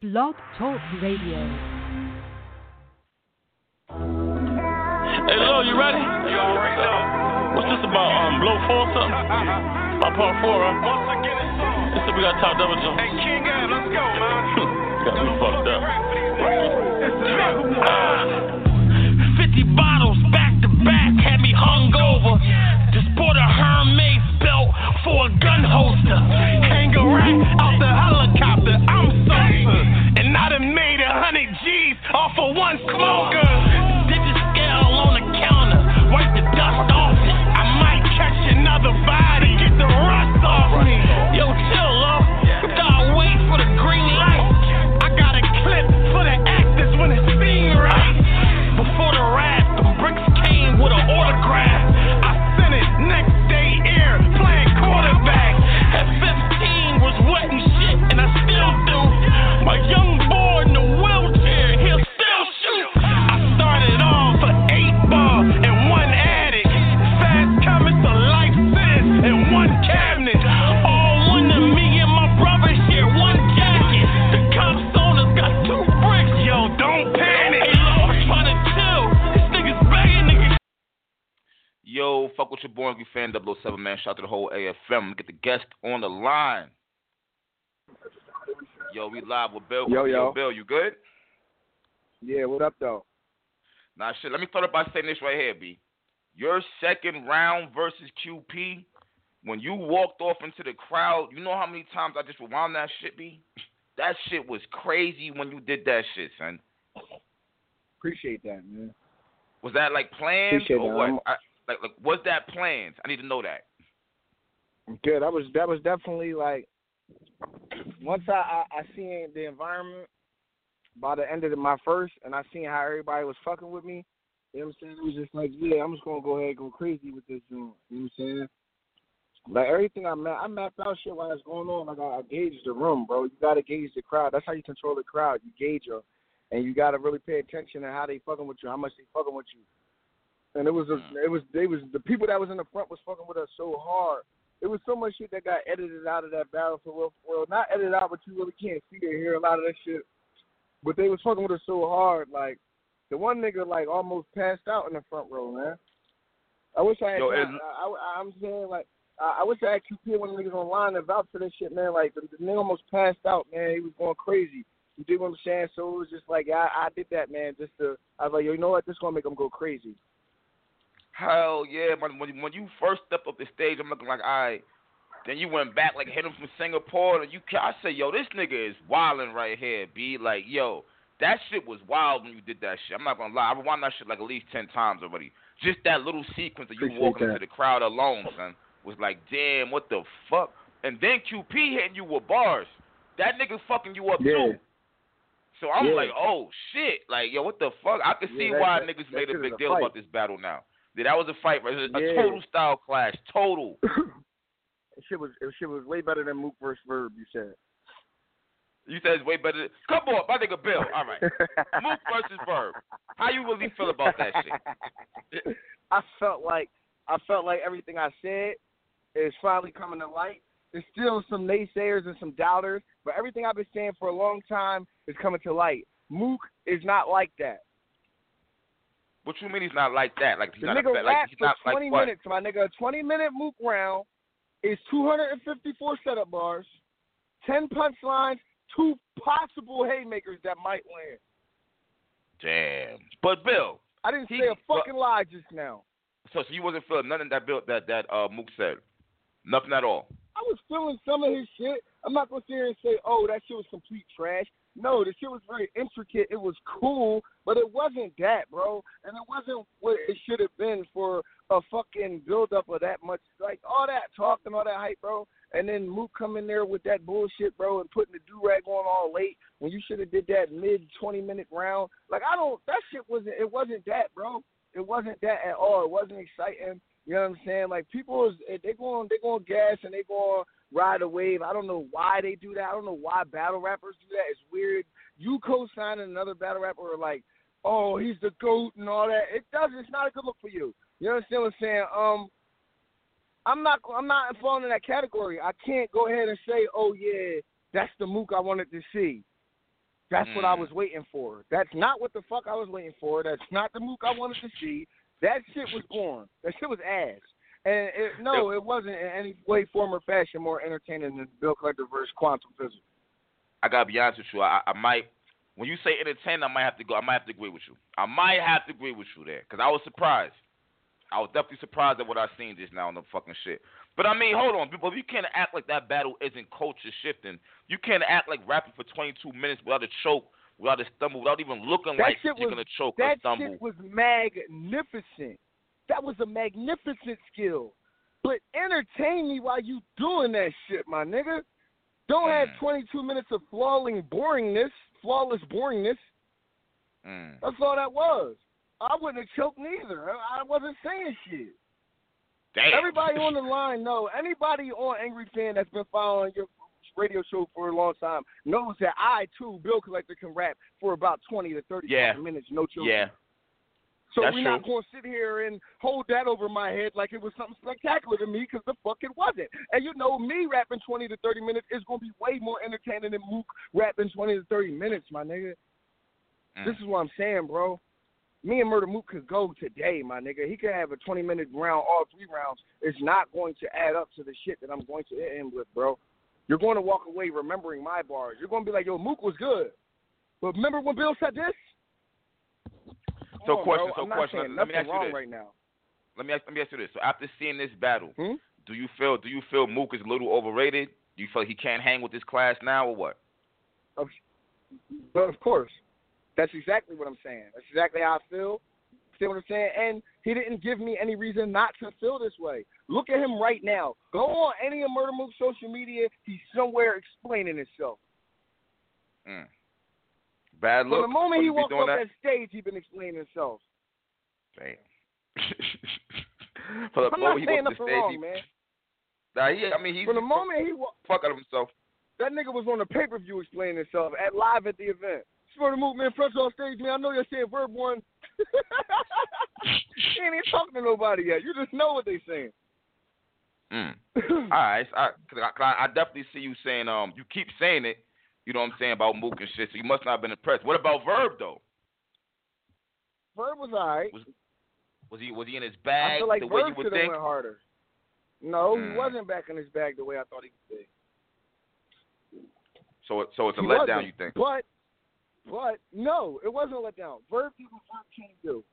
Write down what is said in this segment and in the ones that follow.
Blog Talk Radio. Hey, Lil, you ready? You already know. What's this about? Um, blow four or something? About part four, huh? Once again, it's on. This is we got top double jump. Hey, King Ab, let's go, man. got me fucked up. Ah, 50 bottles back to back had me hungover. Just bought a Hermes belt for a gun holster. Hang a rack out the helicopter. Of Yo, fuck with your boy, you fan 007, man. Shout out to the whole AFM. Get the guest on the line. Yo, we live with Bill. Yo, yo. Bill, you good? Yeah, what up though? Nah, shit. Let me start up by saying this right here, B. Your second round versus QP, when you walked off into the crowd, you know how many times I just rewound that shit, B? That shit was crazy when you did that shit, son. Appreciate that, man. Was that like planned Appreciate or that. what? I, like, like, was that planned? I need to know that. Good. That was that was definitely like once I I, I seen the environment by the end of my first, and I seen how everybody was fucking with me. You know what I'm saying? It was just like, yeah, I'm just gonna go ahead and go crazy with this joint. You know what I'm saying? Like everything I map, I mapped out shit while it's going on. Like I, I gauged the room, bro. You gotta gauge the crowd. That's how you control the crowd. You gauge them, and you gotta really pay attention to how they fucking with you, how much they fucking with you. And it was a, mm. it was they was the people that was in the front was fucking with us so hard. It was so much shit that got edited out of that battle for real. For real. Not edited out, but you really can't see or hear a lot of that shit. But they was fucking with us so hard, like the one nigga like almost passed out in the front row, man. I wish I had. Yo, I, and- I, I, I'm saying like I, I wish I had QP one of the niggas online and vouch for this shit, man. Like the, the nigga almost passed out, man. He was going crazy. You dig what I'm saying? So it was just like I, I did that, man. Just to I was like, yo, you know what? This gonna make him go crazy. Hell yeah, when when when you first stepped up the stage, I'm looking like, all right. Then you went back like hit him from Singapore, and you I say, yo, this nigga is wilding right here, b. Like, yo, that shit was wild when you did that shit. I'm not gonna lie, I rewound that shit like at least ten times already. Just that little sequence of you Appreciate walking that. into the crowd alone, son, was like, damn, what the fuck? And then QP hitting you with bars. That nigga fucking you up Yeah. too. So I'm Yeah. like, oh shit, like yo, what the fuck? I can Yeah, see that- why that- niggas made a big a deal about this battle now. Yeah, that was a fight, right? It was a Yeah. total style clash, total. shit was it shit was way better than Mook versus Verb. You said. You said it's way better. Than, come on, my nigga Bill. All right, Mook versus Verb. How you really feel about that shit? I felt like I felt like everything I said is finally coming to light. There's still some naysayers and some doubters, but everything I've been saying for a long time is coming to light. Mook is not like that. What you mean he's not like that? Like he's The not nigga bet. Like he's for not 20 like what? minutes, my nigga. A 20 minute Mook round is 254 setup bars, 10 punchlines, two possible haymakers that might land. Damn. But Bill, I didn't He- say a fucking lie just now. so, so you wasn't feeling nothing that Bill that that uh Mook said, nothing at all. I was feeling some of his shit. I'm not gonna sit here and say, oh, that shit was complete trash. No, the shit was very intricate. It was cool, but it wasn't that, bro. And it wasn't what it should have been for a fucking build up of that much, like all that talk and all that hype, bro. And then Mook coming there with that bullshit, bro, and putting the do rag on all late when you should have did that mid 20 minute round. Like I don't, that shit wasn't. It wasn't that, bro. It wasn't that at all. It wasn't exciting. You know what I'm saying? Like people is they going they going gas and they going ride a wave. I don't know why they do that. I don't know why battle rappers do that. It's weird. You co-signing another battle rapper or like, oh, he's the goat and all that. It does. It's not a good look for you. You understand what I'm saying? Um, I'm not. I'm not falling in that category. I can't go ahead and say, oh yeah, that's the Mook I wanted to see. That's what I Mm. was waiting for. That's not what the fuck I was waiting for. That's not the Mook I wanted to see. That shit was born. That shit was ass. And it, no, it wasn't in any way, form, or fashion more entertaining than Bill Collector versus Quantum Physics. I gotta be honest with you. I, I might when you say entertain, I might have to go. I might have to agree with you. I might have to agree with you there because I was surprised. I was definitely surprised at what I seen just now on the fucking shit. But I mean, hold on, people. You can't act like that battle isn't culture shifting. You can't act like rapping for 22 minutes without a choke, without a stumble, without even looking That like you're was- gonna choke or stumble. That shit was magnificent. That was a magnificent skill. But entertain me while you doing that shit, my nigga. Don't have Mm. 22 minutes of flawless boringness, flawless boringness. Mm. That's all that was. I wouldn't have choked neither. I wasn't saying shit. Damn. Everybody on the line know. Anybody on Angry Fan that's been following your radio show for a long time knows that I too, Bill Collector, can rap for about 20 to 30 Yeah. minutes, no joke. Yeah. So That's we're not going to sit here and hold that over my head like it was something spectacular to me because the fuck it wasn't. And you know, me rapping 20 to 30 minutes is going to be way more entertaining than Mook rapping 20 to 30 minutes, my nigga. Mm. This is what I'm saying, bro. Me and Murda Mook could go today, my nigga. He could have a 20 minute round, all three rounds. It's not going to add up to the shit that I'm going to hit him with, bro. You're going to walk away remembering my bars. You're going to be like, yo, Mook was good. But remember when Bill said this? So on, question, bro. so question, let me ask you this. right now. Let me ask, let me ask you this. So after seeing this battle, Hmm? do you feel do you feel Mook is a little overrated? Do you feel he can't hang with this class now or what? Of, but of course, that's exactly what I'm saying. That's exactly how I feel. See what I'm saying? And he didn't give me any reason not to feel this way. Look at him right now. Go on any of Murda Mook's social media. He's somewhere explaining himself. Mm. Bad From the moment he to walked off that. that stage, he's been explaining himself. Damn. For the I'm moment he saying went the stage, wrong, he, man. nah, he, I mean, he From the moment he walked, fuck out of himself. that nigga was on the pay per view explaining himself at live at the event. Murda Mook, man, front on stage, man. I know you're saying verb one. he ain't even talking to nobody yet. You just know what they saying. Mm. All right, I, cause I, cause I I definitely see you saying um you keep saying it, you know what I'm saying about Mook and shit. So you must not have been impressed. What about Verb though? Verb was alright. Was he was he in his bag? I feel like the way Verb you would should have went harder. No, Mm. he wasn't back in his bag the way I thought he would be. So it- so it's a He letdown. You think? But, but no, it wasn't a letdown. Verb did what Verb can't do.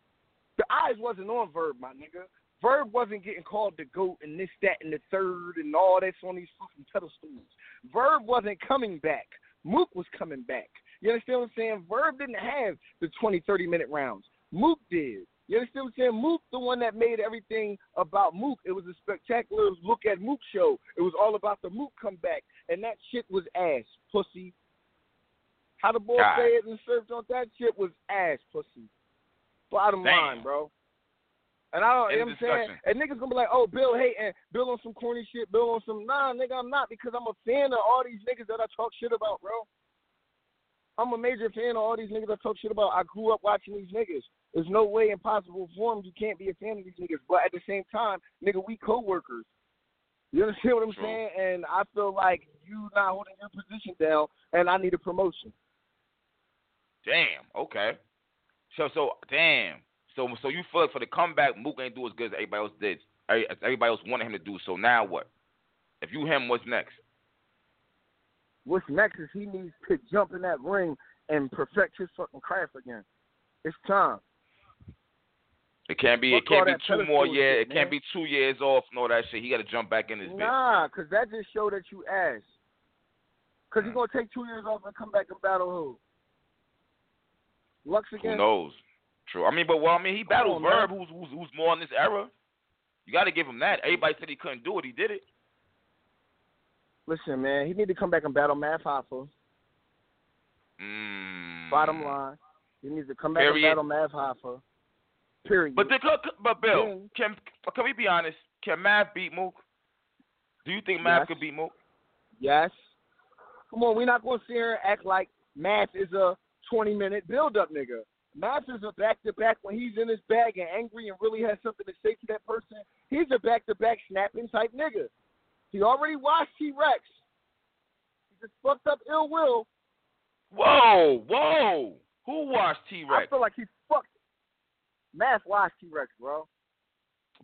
The eyes wasn't on Verb, my nigga. Verb wasn't getting called the goat and this, that, and the third and all that's on these fucking pedestals. Verb wasn't coming back. Mook was coming back. You understand what I'm saying? Verb didn't have the 20, 30 minute rounds. Mook did. You understand what I'm saying? Mook, the one that made everything about Mook. It was a spectacular look at Mook show. It was all about the Mook comeback, and that shit was ass, pussy. How the boy God. say it and surfed on that shit was ass, pussy. Bottom Damn. line, bro. And I don't, you know what I'm saying? And niggas gonna be like, oh, Bill hating, Bill on some corny shit, Bill on some, nah, nigga, I'm not because I'm a fan of all these niggas that I talk shit about, bro. I'm a major fan of all these niggas I talk shit about. I grew up watching these niggas. There's no way in possible form you can't be a fan of these niggas. But at the same time, nigga, we co-workers. You understand what I'm True. saying? And I feel like you not holding your position down, and I need a promotion. Damn. Okay. So so damn. So so you feel like for the comeback, Mook ain't do as good as everybody else did. Everybody else wanted him to do. So now what? If you him, what's next? What's next is he needs to jump in that ring and perfect his fucking craft again. It's time. It can't be. It Fuck all can't be two more years. It can't be two years off and all that shit. He got to jump back in this bitch. Nah, because that just show that you ass. Because he's Mm. going to take two years off and come back and battle who? Lux again. Who knows? True. I mean, but well, I mean, he battled on. Verb, who's who's who's more in this era. You got to give him that. Everybody said he couldn't do it. He did it. Listen, man, he need to come back and battle Math Hoffa. Mm. Bottom line. He needs to come back Period. and battle Math Hoffa. Period. But the, but Bill, Then- can can we be honest? Can Mav beat Mook? Do you think Mav Yes. could beat Mook? yes. Come on, we're not going to sit here and act like Math is a 20 minute build up nigga. Math is a back to back when he's in his bag and angry and really has something to say to that person. He's a back to back snapping type nigga. He already watched T Rex. He just fucked up ill will. Whoa, whoa. Who watched T Rex? I feel like he fucked. Math watched T Rex, bro.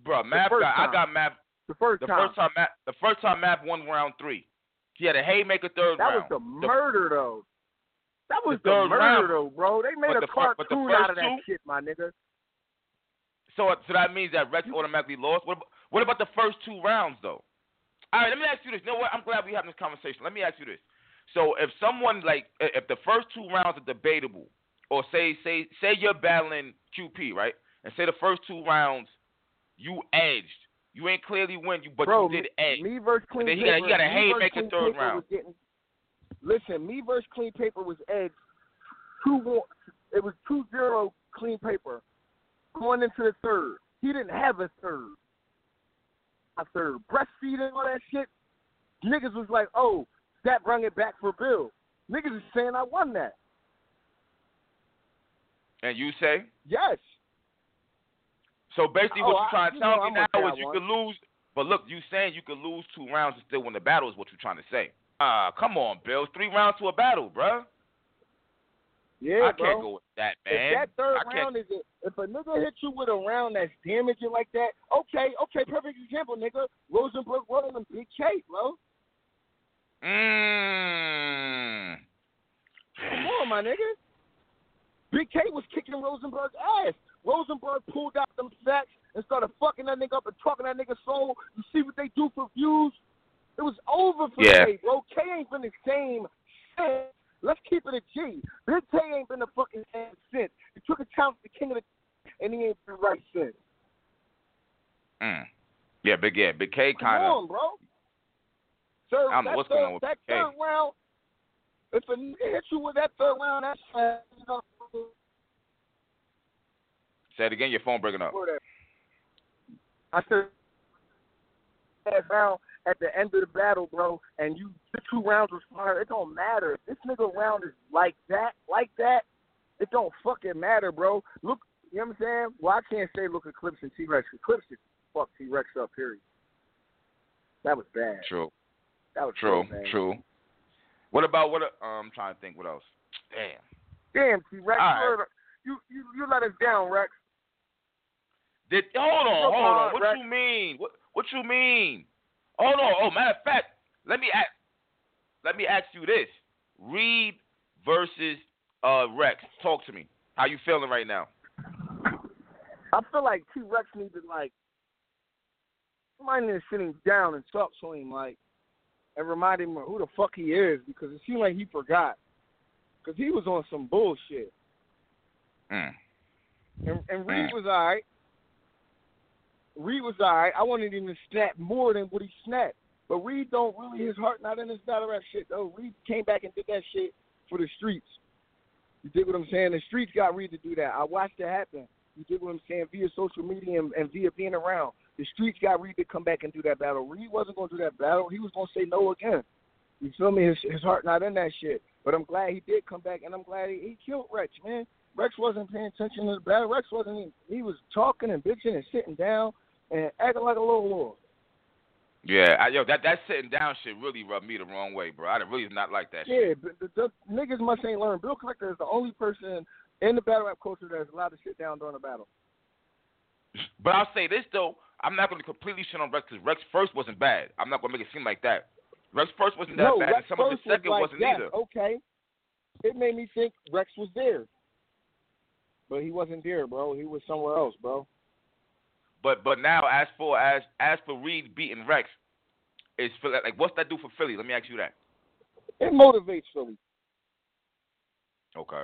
Bro, Math got I got Math The first the time. first time Math the first time Math won round three. He had a haymaker third that round. That was the murder, though. That was the the, murder, round. though, bro. They made But a the the cartoon out of that two? shit, my nigga. So, so that means that Rex automatically lost. What, what about the first two rounds, though? All right, let me ask you this. You know what? I'm glad we're having this conversation. Let me ask you this. So, if someone like, if the first two rounds are debatable, or say, say, say you're battling QP, right? And say the first two rounds you edged, you ain't clearly win, you but bro, you did edge. me versus clean then he got- he got a haymaker third round. Was getting, listen, me versus clean paper was edge two one. It was two zero clean paper going into the third. He didn't have a third. A third breastfeeding all that shit. Niggas was like, oh, that brought it back for Bill. Niggas is saying I won that. And you say? Yes. So basically, Oh, what you're trying to you tell know me I'm now is you could lose, but look, you saying you could lose two rounds and still win the battle is what you're trying to say. Ah, come on, Bill. Three rounds to a battle, bruh. Yeah, I bro. can't go with that, man. If that third I can't. round is a, if a nigga hits you with a round that's damaging like that, okay, okay, perfect example, nigga. Rosenberg rolling them big K, bro. Mmm. Come on, my nigga. Big K was kicking Rosenberg's ass. Rosenberg pulled out them sacks and started fucking that nigga up and talking that nigga soul. You see what they do for views? It was over for Yeah. K, bro. K ain't been the same since. Let's keep it a G. Big K ain't been the fucking same since. He took a chance to king of the and he ain't been right since. Mm. Yeah, big yeah, big K kind of. on, bro. Third, I don't know what's third, going on with that K. third round. If a nigga hit you with that third round, that's uh, you know, Say it again. Your phone breaking up. I said that round at the end of the battle, bro, and you the two rounds was fire. It don't matter. If this nigga round is like that, like that, it don't fucking matter, bro. Look, you know what I'm saying? Well, I can't say look at Clips and T Rex. Clips just fuck T Rex up. Period. That was bad. True. That was True. bad. True. What about what? uh, I'm trying to think. What else? Damn. Damn, T Rex, right. you, you you let us down, Rex. Did hold on, hold on, on. What Rex. you mean? What What you mean? Hold no! Oh, matter of fact, let me ask. Let me ask you this: Reed versus uh Rex. Talk to me. How you feeling right now? I feel like T Rex needs to like somebody needs to sit him down and talk to him like and remind him of who the fuck he is because it seemed like he forgot because he was on some bullshit Mm. and, and Reed Mm. was alright. Reed was alright. I wanted him to snap more than what he snapped, but Reed don't really his heart not in his battle rap shit though. Reed came back and did that shit for the streets. You dig what I'm saying? The streets got Reed to do that. I watched it happen. You dig what I'm saying? Via social media and, and via being around. The streets got Reed to come back and do that battle. Reed wasn't going to do that battle. He was going to say no again. You feel me? His, his heart not in that shit. But I'm glad he did come back, and I'm glad he, he killed Rex, man. Rex wasn't paying attention to the battle. Rex wasn't. He was talking and bitching and sitting down and acting like a little lord. Yeah, I, yo, that that sitting down shit really rubbed me the wrong way, bro. I really not like that shit. Yeah, but the, the niggas must ain't learned. Bill Collector is the only person in the battle rap culture that's allowed to sit down during a battle. But I'll say this though, I'm not going to completely shit on Rex because Rex first wasn't bad. I'm not going to make it seem like that. Rex first wasn't that no, bad, Rex and some of the second was like wasn't that. either. Okay, it made me think Rex was there, but he wasn't there, bro. He was somewhere else, bro. But but now as for as as for Reed beating Rex, is Philly, like what's that do for Philly? Let me ask you that. It motivates Philly. Okay.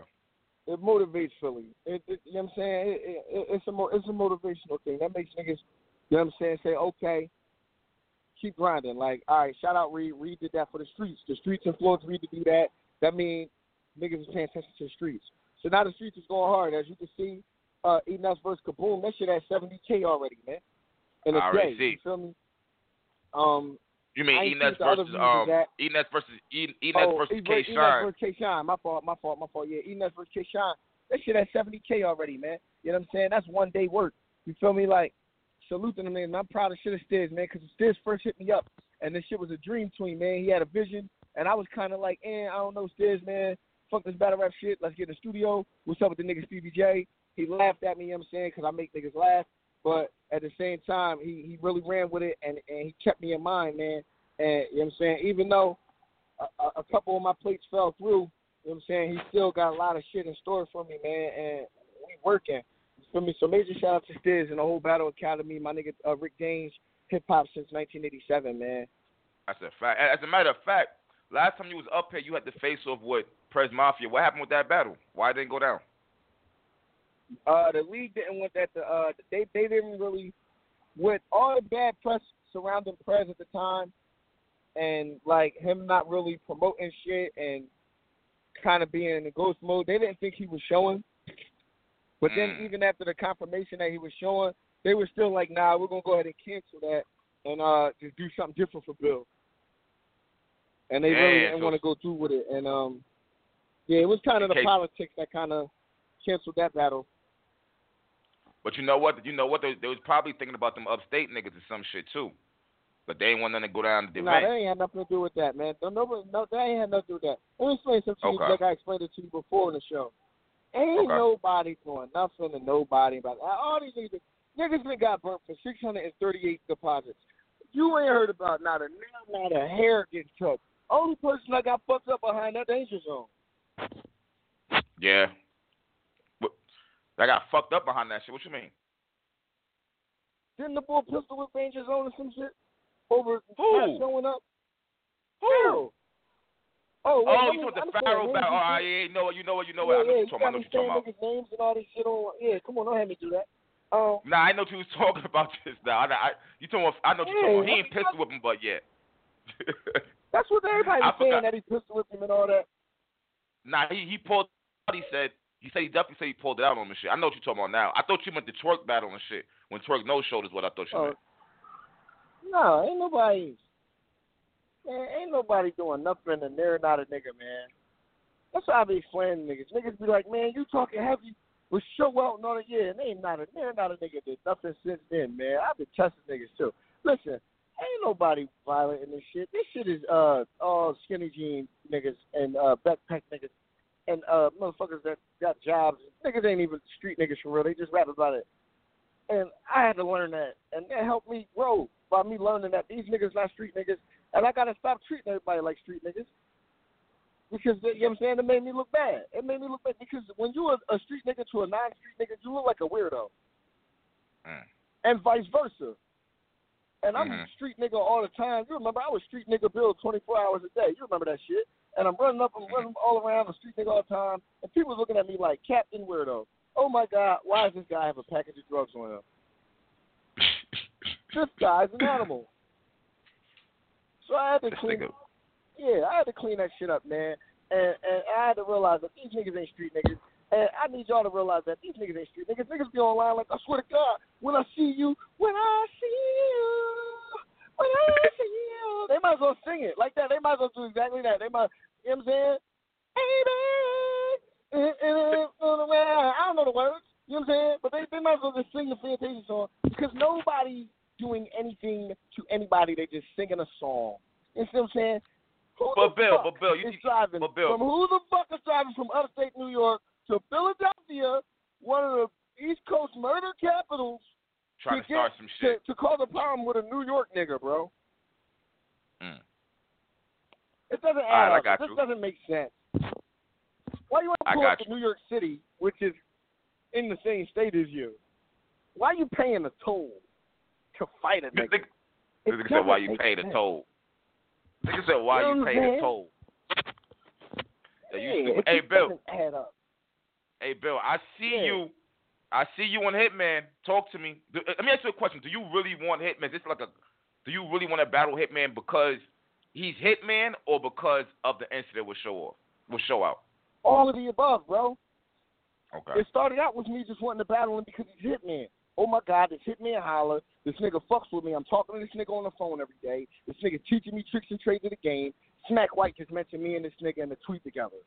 It motivates Philly. It, it, you know what I'm saying? It, it, it's a it's a motivational thing. That makes niggas, you know what I'm saying? Say okay, keep grinding. Like all right, shout out Reed. Reed did that for the streets. The streets influenced Reed to do that. That means niggas is paying attention to the streets. So now the streets is going hard. As you can see, uh, Enos versus Kaboom, that shit at 70k already, man. In a I already day, see. you feel me? Um, You mean Enes versus um of that. Enes versus E- Enes oh, versus K Enes Shine? versus K Shine. My fault, my fault, my fault. Yeah, Enes versus K Shine. That shit at 70k already, man. You know what I'm saying? That's one day work. You feel me? Like salute to them, man. I'm proud of shit of Stiz, man, because Stiz first hit me up, and this shit was a dream to him, man. He had a vision, and I was kind of like, eh, I don't know, Stiz, man. fuck this battle rap shit. Let's get in the studio. What's up with the nigga Stevie J? He laughed at me, you know what I'm saying, because I make niggas laugh. But at the same time, he, he really ran with it and, and he kept me in mind, man. And you know what I'm saying? Even though a, a couple of my plates fell through, you know what I'm saying? He still got a lot of shit in store for me, man. And we working. For me, so major shout out to Stiz and the whole Battle Academy, my nigga uh, Rick Gaines, hip hop since 1987, man. That's a fact. As a matter of fact, last time you was up here, you had to face off with Prez Mafia. What happened with that battle? Why didn't it go down? Uh, the league didn't want that. To, uh, they they didn't really with all the bad press surrounding Prez at the time, and like him not really promoting shit and kind of being in the ghost mode. They didn't think he was showing. But then Mm. even after the confirmation that he was showing, they were still like, nah, we're gonna go ahead and cancel that and uh just do something different for Bill. And they really Yeah, didn't so- want to go through with it. And um yeah, it was kind of the Okay. politics that kind of canceled that battle. But you know what? You know what? They, they was probably thinking about them upstate niggas or some shit too. But they ain't want nothing to go down to the Nah, that ain't had nothing to do with that, man. Don't nobody, no, that ain't had nothing to do with that. Let me explain something to you, like I explained it to you before in the show. Ain't Okay. nobody doing nothing to nobody about all these niggas. Niggas been got burnt for 638 deposits. You ain't heard about not a nail, not a hair getting touched. Only person that got fucked up behind that danger zone. Yeah. I got fucked up behind that shit. What you mean? Didn't the boy pistol with danger zone or some shit over Who? not showing up? Who? Pharaoh. Oh, wait, Oh, you talking I'm the Pharaoh battle? Oh, yeah, you know what? You know what? You know yeah, what? I know yeah, what you're talking about. I know what you're talking about. me saying niggas' names and all this shit on. Yeah, come on, don't have me do that. Um, Nah, I know what you was talking about just now. I, I, you talking about, I know what you're talking about. He Yeah, ain't pistol whipping, but yeah. that's what everybody I was saying that he pistol whipped him and all that. nah, he he pulled. He said he said he definitely said he pulled it out on him and shit. I know what you're talking about now. I thought you meant the twerk battle and shit. When twerk no showed is what I thought you Oh, meant. no, ain't nobody. Man, ain't nobody doing nothing and they're not a nigga, man. That's how I be explaining niggas. Niggas be like, man, you talking heavy with show out and all that. Yeah, and they ain't not a, they're not a nigga did nothing since then, man. I've been testing niggas too. Listen, ain't nobody violent in this shit. This shit is uh all skinny jean niggas and uh backpack niggas and uh motherfuckers that got jobs. Niggas ain't even street niggas for real. They just rap about it. And I had to learn that, and that helped me grow by me learning that these niggas not street niggas, and I gotta stop treating everybody like street niggas. Because you know what I'm saying, it made me look bad. It made me look bad because when you a, a street nigga to a non-street nigga, you look like a weirdo, Mm. and vice versa. And I'm Mhm. street nigga all the time. You remember I was street nigga Bill 24 hours a day. You remember that shit? And I'm running up, I'm running all around the street nigga all the time, and people looking at me like Captain Weirdo. Oh my God, why does this guy have a package of drugs on him? This guy's an animal. So I had to This clean. nigga. Yeah, I had to clean that shit up, man. And and I had to realize that these niggas ain't street niggas. And I need y'all to realize that these niggas ain't street niggas. Niggas be online like, I swear to God, when I see you, when I see you, when I see you. They might as well sing it like that. They might as well do exactly that. They might, you know what I'm saying? Baby, uh, I don't know the words. You know what I'm saying? But they, they might as well just sing the Fantasia song because nobody's doing anything to anybody. They're just singing a song. You see what I'm saying? Who But Bill, but Bill, you is driving but Bill- from who the fuck is driving from upstate New York to Philadelphia, one of the East Coast murder capitals, trying to to start some shit. to cause a problem with a New York nigga, bro. Mm. It doesn't add I up. this you. doesn't make sense. Why you want to pull up to. New York City, which is in the same state as you? Why are you paying a toll to fight a nigga? nigga, said, "Why you pay the toll?" Nigga said, "Why You you pay the toll?" Yeah, you Yeah, stupid. it Hey, Bill. Hey, Bill. I see Yeah. you. I see you on Hitman. Talk to me. Do, uh, let me ask you a question. Do you really want Hitman? Is this like a? Do you really want to battle Hitman because he's Hitman or because of the incident with Show Off? With Show Out. All of the above, bro. Okay. It started out with me just wanting to battle him because he's Hitman. Oh my God, this Hitman Holla. This nigga fucks with me. I'm talking to this nigga on the phone every day. This nigga teaching me tricks and trades of the game. Smack White just mentioned me and this nigga in the tweet together.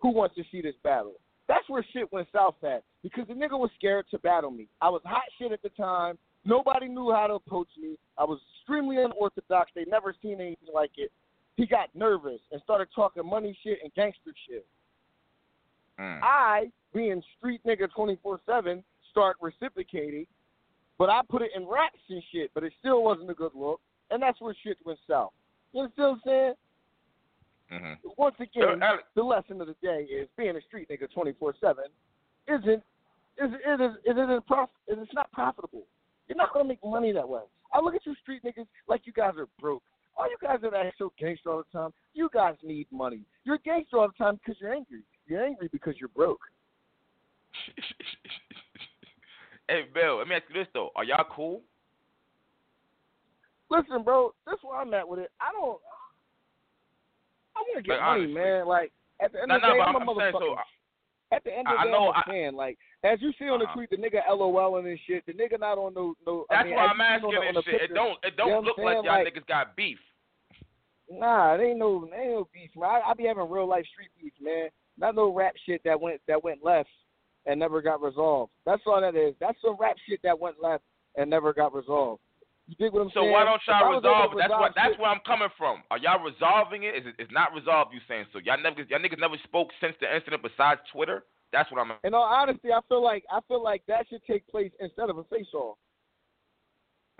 Who wants to see this battle? That's where shit went south at because the nigga was scared to battle me. I was hot shit at the time. Nobody knew how to approach me. I was extremely unorthodox. They never seen anything like it. He got nervous and started talking money shit and gangster shit. Mm. I, being street nigga 24 7, start reciprocating, but I put it in raps and shit, but it still wasn't a good look, and that's where shit went south. You understand what I'm saying? Mm-hmm. Once again, So, Alex- the lesson of the day is being a street nigga 24 7 isn't, is, it, is, it isn't prof, it's not profitable. You're not going to make money that way. I look at you street niggas like you guys are broke. All you guys that act so gangster all the time, you guys need money. You're gangster all the time because you're angry. You're angry because you're broke. hey, Bill, let me ask you this though: Are y'all cool? Listen, bro, that's where I'm at with it. I don't. I want to get Like, money, honestly. man. Like at the end No, of the no, day, I'm, I'm, a saying motherfucker. so. At the end of I- the I day, know I'm I- Like as you see on the Uh-huh. tweet, the nigga LOL and shit. The nigga not on no no. I That's mean, why I'm asking on the, the shit. It picture, don't. It don't You know look like y'all Like- niggas got beef. Nah, it ain't no, it ain't no beef, man. I, I be having real life street beef, man. Not no rap shit that went that went left and never got resolved. That's all that is. That's some rap shit that went left and never got resolved. You dig what I'm So saying? why don't y'all resolve it? That's what. That's where I'm coming from. Are y'all resolving it? Is it? It's not resolved. You saying so? Y'all never. Y'all niggas never spoke since the incident besides Twitter. That's what I'm. In all honesty, I feel like I feel like that should take place instead of a face off.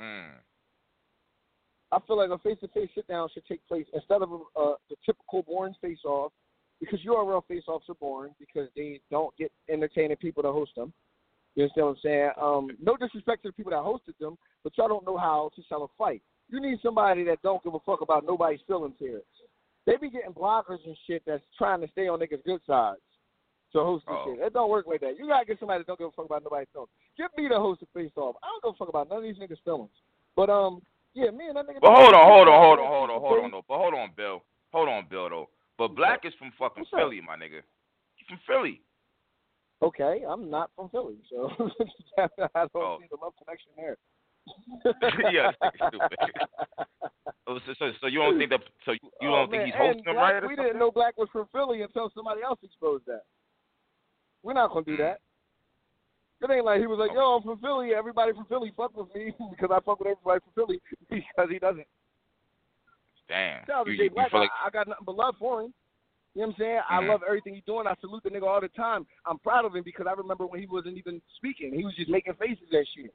Mm. I feel like a face to face sit down should take place instead of a, uh, the typical boring face off because URL face offs are boring because they don't get entertaining people to host them. You understand what I'm saying? Um, no disrespect to the people that hosted them, but y'all don't know how to sell a fight. You need somebody that don't give a fuck about nobody's feelings here. They be getting blockers and shit that's trying to stay on niggas' good sides to host this Oh. shit. It don't work like that. You gotta get somebody that don't give a fuck about nobody's feelings. Get me to host a face off. I don't give a fuck about none of these niggas' feelings. But um, yeah, me and that nigga. But hold on, hold on, hold on, hold on, hold on, though. But hold on, Bill. Hold on, Bill, though. But Black is from fucking? Philly, my nigga. He's from Philly. Okay, I'm not from Philly, so I don't Oh. see the love connection there. Yeah, stupid. Oh, So, so, so you don't think that? So you, you Oh, don't think man, he's hosting them right? Or We something? didn't know Black was from Philly until somebody else exposed that. We're not gonna do hmm. that. It ain't like he was like, oh. "Yo, I'm from Philly. Everybody from Philly fuck with me because I fuck with everybody from Philly because he doesn't." Damn. Shout out to You, you, Black. like I, I got nothing but love for him. You know what I'm saying? I Mhm. love everything he's doing. I salute the nigga all the time. I'm proud of him because I remember when he wasn't even speaking. He was just making faces and shit.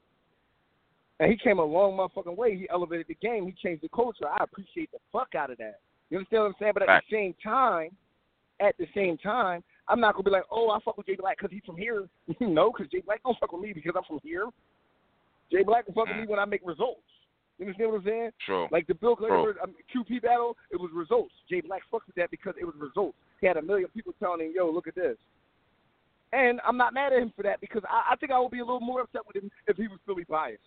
And he came a long motherfucking way. He elevated the game. He changed the culture. I appreciate the fuck out of that. You understand what I'm saying? But at Fact. the same time, at the same time, I'm not gonna be like, oh, I fuck with Jay Black because he's from here. no, because Jay Black don't fuck with me because I'm from here. Jay Black will fuck with me when I make results. You understand what I'm saying? true. Like the Bill Clinton versus, um, QP battle, it was results. Jay Black fucked with that because it was results. He had a million people telling him, "Yo, look at this." And I'm not mad at him for that because I, I think I would be a little more upset with him if he was Philly biased.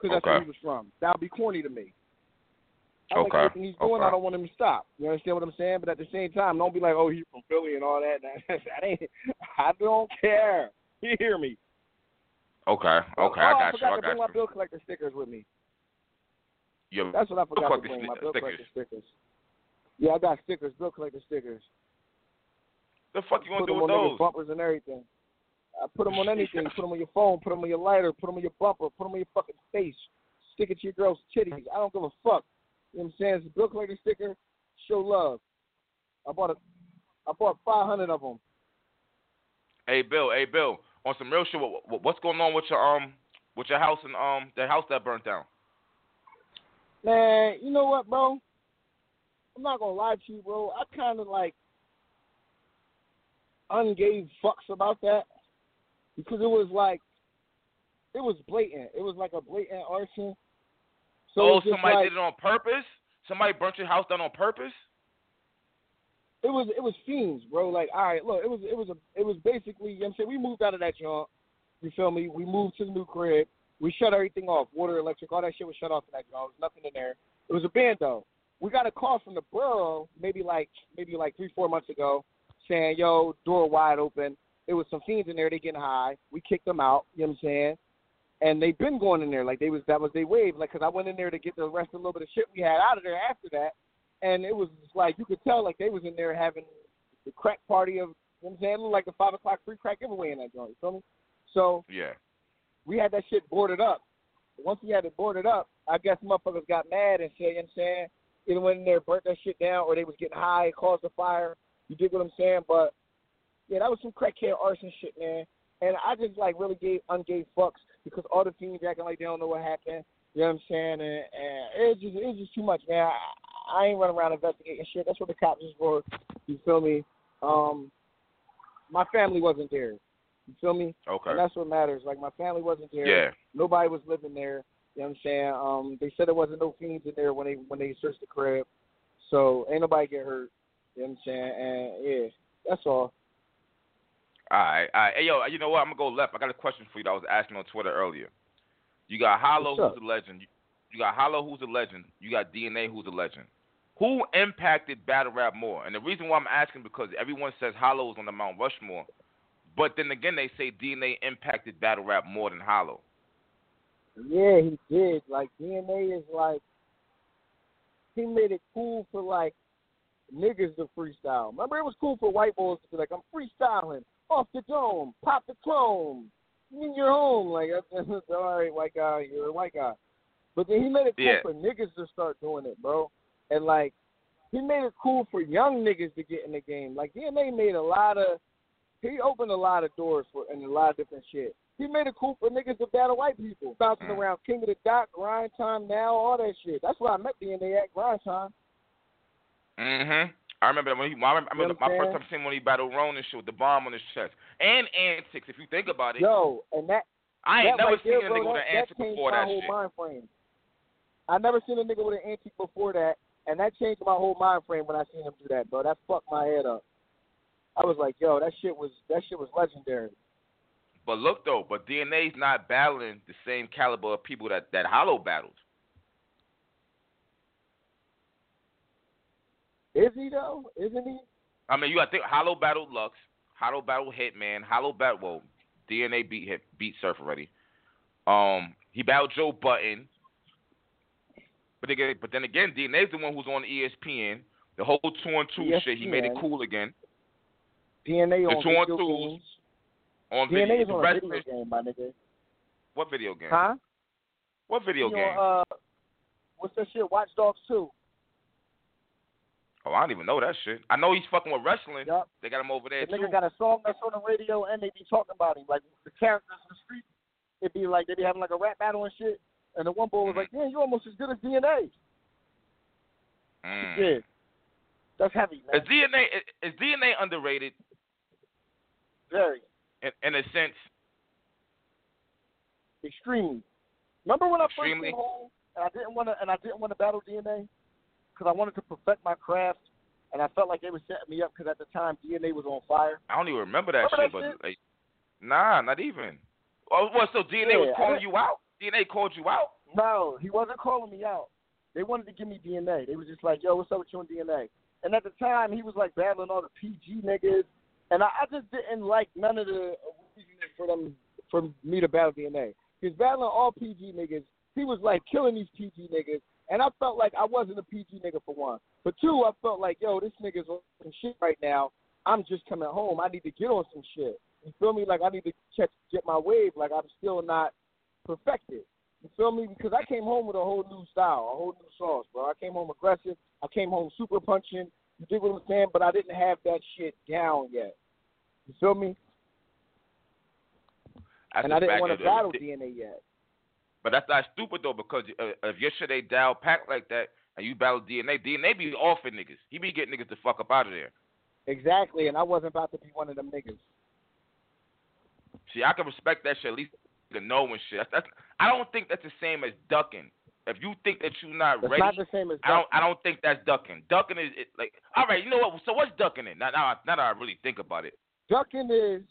Because that's where he was from. That would be corny to me. I like Okay. everything he's doing. Okay. I don't want him to stop. You understand what I'm saying? But at the same time, don't be like, "Oh, he's from Philly and all that." that ain't. I don't care. You hear me? Okay. Okay. oh, I I got you. forgot I to bring got my bill collector stickers with me. That's what I forgot to bring. My bill stickers. collector stickers. Yeah, I got stickers, bill collector stickers. the fuck you gonna do them with those? bumpers and everything. I put them on anything. put them on your phone. Put them on your lighter. Put them on your bumper. Put them on your fucking face. Stick it to your girl's titties. I don't give a fuck. You know what I'm saying? It's a bill collector sticker. Show love. I bought a, I bought 500 of them. Hey Bill. Hey Bill. On some real shit. What, what, what's going on with your um with your house and um the house that burnt down? Man, you know what, bro? I'm not gonna lie to you, bro. I kind of like ungave fucks about that because it was like it was blatant. It was like a blatant arson. So oh, somebody like, did it on purpose. Somebody burnt your house down on purpose. it was it was fiends, bro. Like, all right, look, it was it was a it was basically, you know what I'm saying, we moved out of that joint. You feel me? We moved to the new crib. We shut everything off, water, electric, all that shit was shut off in that joint. There was nothing in there. It was a band though. We got a call from the borough maybe like maybe like three four months ago, saying, "Yo, door wide open." It was some fiends in there. They getting high. We kicked them out. You know what I'm saying? And they've been going in there like they was that was they wave. Like, cause I went in there to get the rest of a little bit of shit we had out of there after that, and it was like you could tell like they was in there having the crack party of. You know what I'm saying? It like the five o'clock free crack giveaway in that joint. You feel me? So Yeah. We had that shit boarded up. Once we had it boarded up, I guess motherfuckers got mad and said, you know what I'm saying? Either went in there, burnt that shit down, or they was getting high, it caused a fire. You dig what I'm saying? But, yeah, that was some crackhead arson shit, man. And I just like really gave ungave fucks because all the fiends acting like they don't know what happened. You know what I'm saying? And, and it's just it's just too much, man. I, I ain't running around investigating shit. That's what the cops is for. You feel me? Um, my family wasn't there. You feel me? Okay. And that's what matters. Like my family wasn't there. Yeah. Nobody was living there. You know what I'm saying? Um, they said there wasn't no fiends in there when they when they searched the crib. So ain't nobody get hurt. You know what I'm saying? And yeah, that's all. All right, all right. Hey, yo, you know what? I'm gonna go left. I got a question for you that I was asking on Twitter earlier. You got Hollow, who's a legend. You, you got Hollow, who's a legend. You got DNA, who's a legend. Who impacted battle rap more? And the reason why I'm asking because everyone says Hollow is on the Mount Rushmore, but then again they say DNA impacted battle rap more than Hollow. Yeah, he did. Like DNA is like he made it cool for like niggas to freestyle. Remember, it was cool for white boys to be like, I'm freestyling off the dome, pop the clone, in your home. Like, all right, white guy, you're a white guy. But then he made it cool Yeah. for niggas to start doing it, bro. And like, he made it cool for young niggas to get in the game. Like DNA made a lot of, he opened a lot of doors for and a lot of different shit. He made it cool for niggas to battle white people, bouncing Mm. around King of the Dot, Grind Time Now, all that shit. That's where I met DNA at Grind Time. Mhm. I remember when he. I remember, I remember You know my first time seeing when he battled Ronan shit with the bomb on his chest and antics. If you think about it, Yo, and that I ain't that never right seen there, a bro, nigga with that, an antic before that shit. mind frame. I never seen a nigga with an antique before that, and that changed my whole mind frame when I seen him do that, bro. That fucked my head up. I was like, yo, that shit was that shit was legendary. But look though, but DNA's not battling the same caliber of people that that Hollow battled. Is he though? Isn't he? I mean, you I think Hollow battled Lux, Hollow battled Hitman, Hollow battled well, DNA beat hit beat Surf already. Um, he battled Joe Button. But again, but then again, DNA's the one who's on ESPN. The whole two and two shit, he made it cool again DNA The on two on video games. on DNA video. is on a video game, my nigga. what video game? Huh? What video He game? on, uh, what's that shit? Watch Dogs 2. oh, I don't even know that shit. I know he's fucking with wrestling. Yup. They got him over there The too. nigga got a song that's on the radio and they be talking about him. Like the characters in the street, it'd be like they be having like a rap battle and shit. And the one boy was like, "Yeah, you're almost as good as DNA." Mm. Yeah, that's heavy, man. Is DNA is DNA underrated Very in, in a sense? extreme. Remember when I first came home and I didn't want to and I didn't want to battle DNA because I wanted to perfect my craft and I felt like they were setting me up because at the time DNA was on fire. I don't even remember that Remember shit, that but like, nah, not even. Oh, what? So DNA was Yeah, I calling you out? DNA called you out? No, he wasn't calling me out. They wanted to give me DNA. They was just like, "Yo, what's up with you and DNA?" And at the time, he was like battling all the PG niggas, and I, I just didn't like none of the reasoning for them for me to battle DNA. He was battling all PG niggas. He was like killing these PG niggas, and I felt like I wasn't a PG nigga for one. But two, I felt like, yo, this nigga's on some shit right now. I'm just coming home. I need to get on some shit. You feel me? Like I need to catch get my wave. Like I'm still not perfected. You feel me? Because I came home with a whole new style, a whole new sauce, bro. I came home aggressive. I came home super punching. You dig what I'm saying? But I didn't have that shit down yet. You feel me? That's and I didn't want to battle DNA yet. But that's not stupid though, because uh, if your shit ain't down packed like that, and you battle DNA, DNA be off for niggas. He be getting niggas the fuck up out of there. Exactly, and I wasn't about to be one of them niggas. See, I can respect that shit at least to know and shit. That's, that's, I don't think that's the same as ducking. If you think that you're not That's ready, not the same as I don't. I don't think that's ducking. Ducking is it, like, all right. You know what? So what's ducking in? Now, now, now that I really think about it. ducking is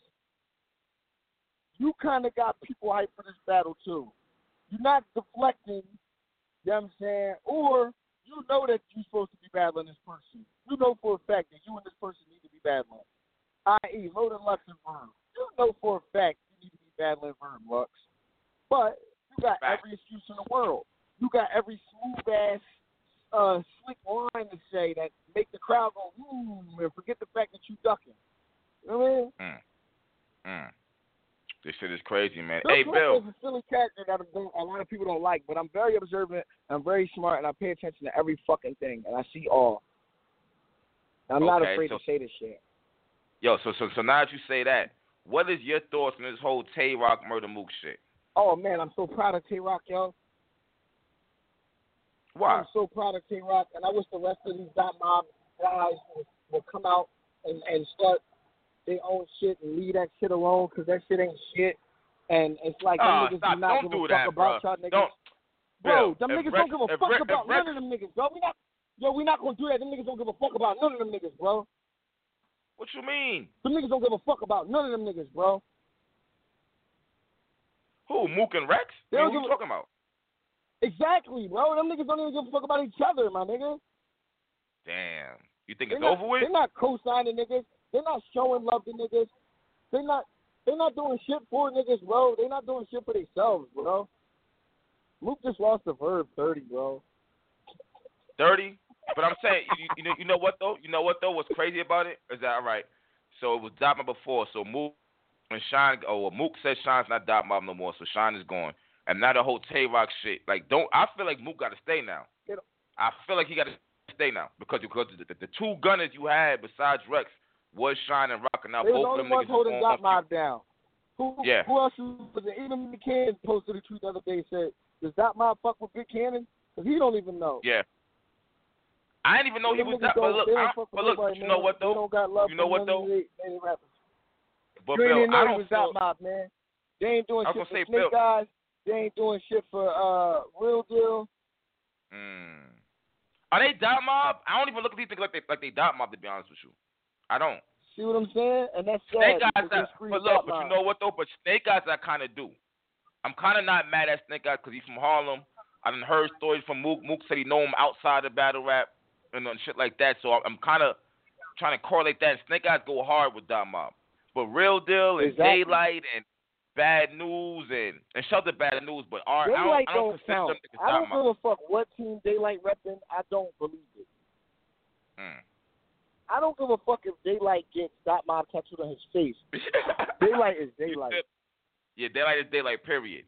you kind of got people hyped for this battle too. You're not deflecting, you know what I'm saying? Or you know that you're supposed to be battling this person. You know for a fact that you and this person need to be battling. I.e., Loaded Lux and Verm. You know for a fact you need to be battling Verm Lux. But you got every excuse in the world. You got every smooth ass uh, slick line to say that make the crowd go, ooh and forget the fact that you ducking. You know what I mean? Mm. Mm. This shit is crazy, man. Bill hey, Bill. is a silly character that a lot of people don't like, but I'm very observant. I'm very smart, and I pay attention to every fucking thing, and I see all. I'm not afraid so- to say this shit. Yo, so so so now that you say that, what is your thoughts on this whole Tay Rock Murda Mook shit? Oh man, I'm so proud of Tay Rock, yo. Why? I'm so proud of Tay Roc, and I wish the rest of these dot mob guys will, will come out and and start their own shit and leave that shit alone because that shit ain't shit. And it's like them Ah, niggas stop. do not Don't give do a that, fuck about bro. y'all niggas. Don't. Bro, Bill, them niggas Rex- don't give a fuck Rex- about Rex- none of them niggas, bro. We not, yo, we not gonna do that. Them niggas don't give a fuck about none of them niggas, bro. What you mean? Them niggas don't give a fuck about none of them niggas, bro. Who? Mook and Rex? They what you a- talking about? Exactly, bro. Them niggas don't even give a fuck about each other, my nigga. Damn. You think They're it's not, over with? They're not co-signing niggas. They're not showing love to niggas. They're not. They're not doing shit for niggas, bro. They're not doing shit for themselves, bro. Luke just lost the verb thirty, bro. Thirty. But I'm saying, you, you know, you know what though? You know what though? What's crazy about it is that all right? So it was Dot Mob before. So Mook and Shine. Oh, well, Mook said Shine's not Dot Mob no more. So Shine is gone. And not a whole Tay Roc shit. Like, don't. I feel like Mook got to stay now. I feel like he got to stay now because because the, the, the two gunners you had besides Rex was Shine and Roc, and now They was both the of them niggas holding on- Mob down. Who, Yeah. who else was it? Even McCann posted a tweet the other day said, "Does that Mob fuck with Big Kannon?" Because he don't even know. Yeah. I didn't even know he was that. But look, I, but look, you know what though? got You know what, though? many rappers. But Bill, I he don't was feel. Dot Mob, man. They ain't doing shit for Snake Bill- Eyes. They ain't doing shit for uh Real Deal. Mm. Are they dot mob? I don't even look at these things like they like they dot mob. To be honest with you, I don't. See what I'm saying? And that's sad. Snake eyes, because they I, scream but look, but you know what though? But Snake eyes, I kind of do. I'm kind of not mad at Snake eyes because he's from Harlem. I done heard stories from Mook. Mook said he know him outside of battle rap and uh, shit like that. So I'm kind of trying to correlate that. Snake eyes go hard with dot mob, but Real Deal and Exactly. Daylight and Bad News and and shout the Bad News, but R, I don't, I don't don't consider count. them niggas I don't give a fuck what team Daylight repping. I don't believe it. Mm. I don't give a fuck if Daylight gets Dot Mob tattooed on his face. Daylight is Daylight. Yeah, daylight is daylight. Period.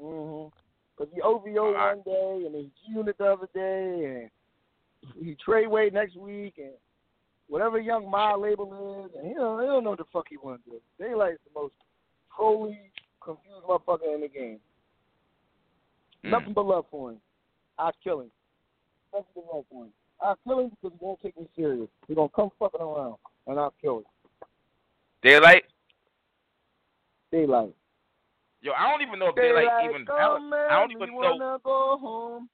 Mm-hmm. Cause he OVO Alright. one day and he G Unit the other day and he Treyway next week and whatever Young Ma label is and he don't, he don't know what the fuck he want to do. Daylight's the most trolly, confused motherfucker in the game. Mm. Nothing but love for him. I'll kill him. Nothing but love for him. I'll kill him because he won't take me serious. He's gonna come fucking around and I'll kill him. Daylight. Daylight. Yo, I don't even know if daylight even. come Bal- I don't even know.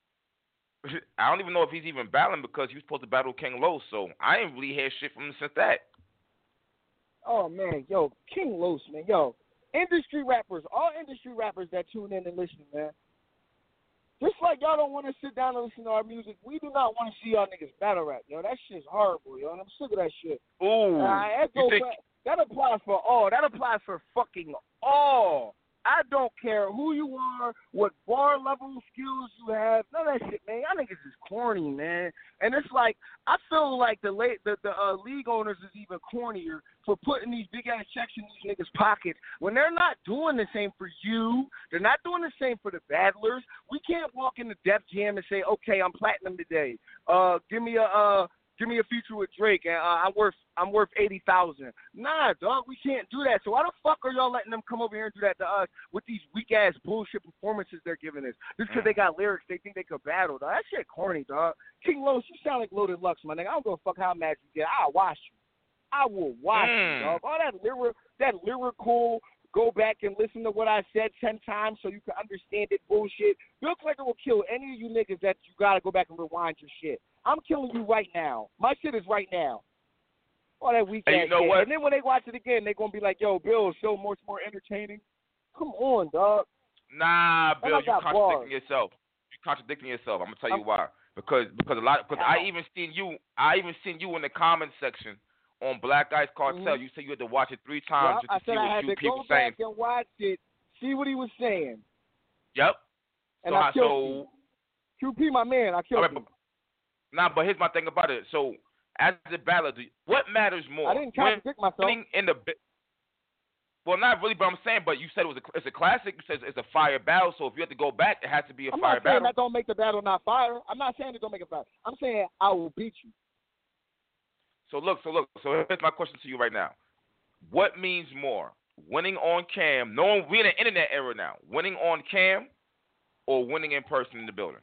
Wanna go home. I don't even know if he's even battling because he was supposed to battle King Los. So I ain't really hear shit from him since that. Oh man, yo, King Los, man, yo, industry rappers, all industry rappers that tune in and listen, man. Just like y'all don't want to sit down and listen to our music, we do not want to see y'all niggas battle rap, yo. That shit's horrible, yo, and I'm sick of that shit. Ooh. Uh, that, think, back- that applies for all. That applies for fucking all. I don't care who you are, what bar level skills you have, none of that shit, man. Y'all niggas is corny, man. And it's like I feel like the late the, the uh, league owners is even cornier for putting these big ass checks in these niggas' pockets when they're not doing the same for you. They're not doing the same for the battlers. We can't walk into Def Jam and say, okay, I'm platinum today. Uh, give me a uh, give me a feature with Drake, and uh, I'm worth I'm worth eighty thousand. Nah, dog, we can't do that. So why the fuck are y'all letting them come over here and do that to us with these weak ass bullshit performances they're giving us? Just because they got lyrics, they think they could battle. Dog. That shit corny, dog. King Los, you sound like Loaded Lux, my nigga. I don't give a fuck how mad you get. I'll wash you. I will watch Mm. you, dog. All that lyric, that lyrical. Go back and listen to what I said ten times so you can understand it. Bullshit. Bill Clinton will kill any of you niggas that you gotta go back and rewind your shit. I'm killing you right now. My shit is right now. All that weak And you know shit. what? And then when they watch it again, they're gonna be like, "Yo, Bill, so much more entertaining." Come on, dog. nah, Bill, you got contradicting bars. yourself. You contradicting yourself. I'm gonna tell you I'm- why. Because because a lot because I even seen you I even seen you in the comment section on Black Ice Cartel. Mhm. You said you had to watch it three times I just to said see I what had you to people go saying. back and watch it, see what he was saying, Yep. and so I killed so you. QP, my man, I killed right, you. Nah, but here's my thing about it. So, as a battler, what matters more? I didn't contradict myself. Winning in the well, not really, but I'm saying, but you said it was a, it's a classic. You said it's a fire battle. So if you have to go back, it has to be a I'm fire not saying battle. that don't make the battle not fire. I'm not saying it don't make it fire. I'm saying I will beat you. So look, so look, so here's my question to you right now. What means more, winning on cam, knowing we're in the internet era now, winning on cam, or winning in person in the building?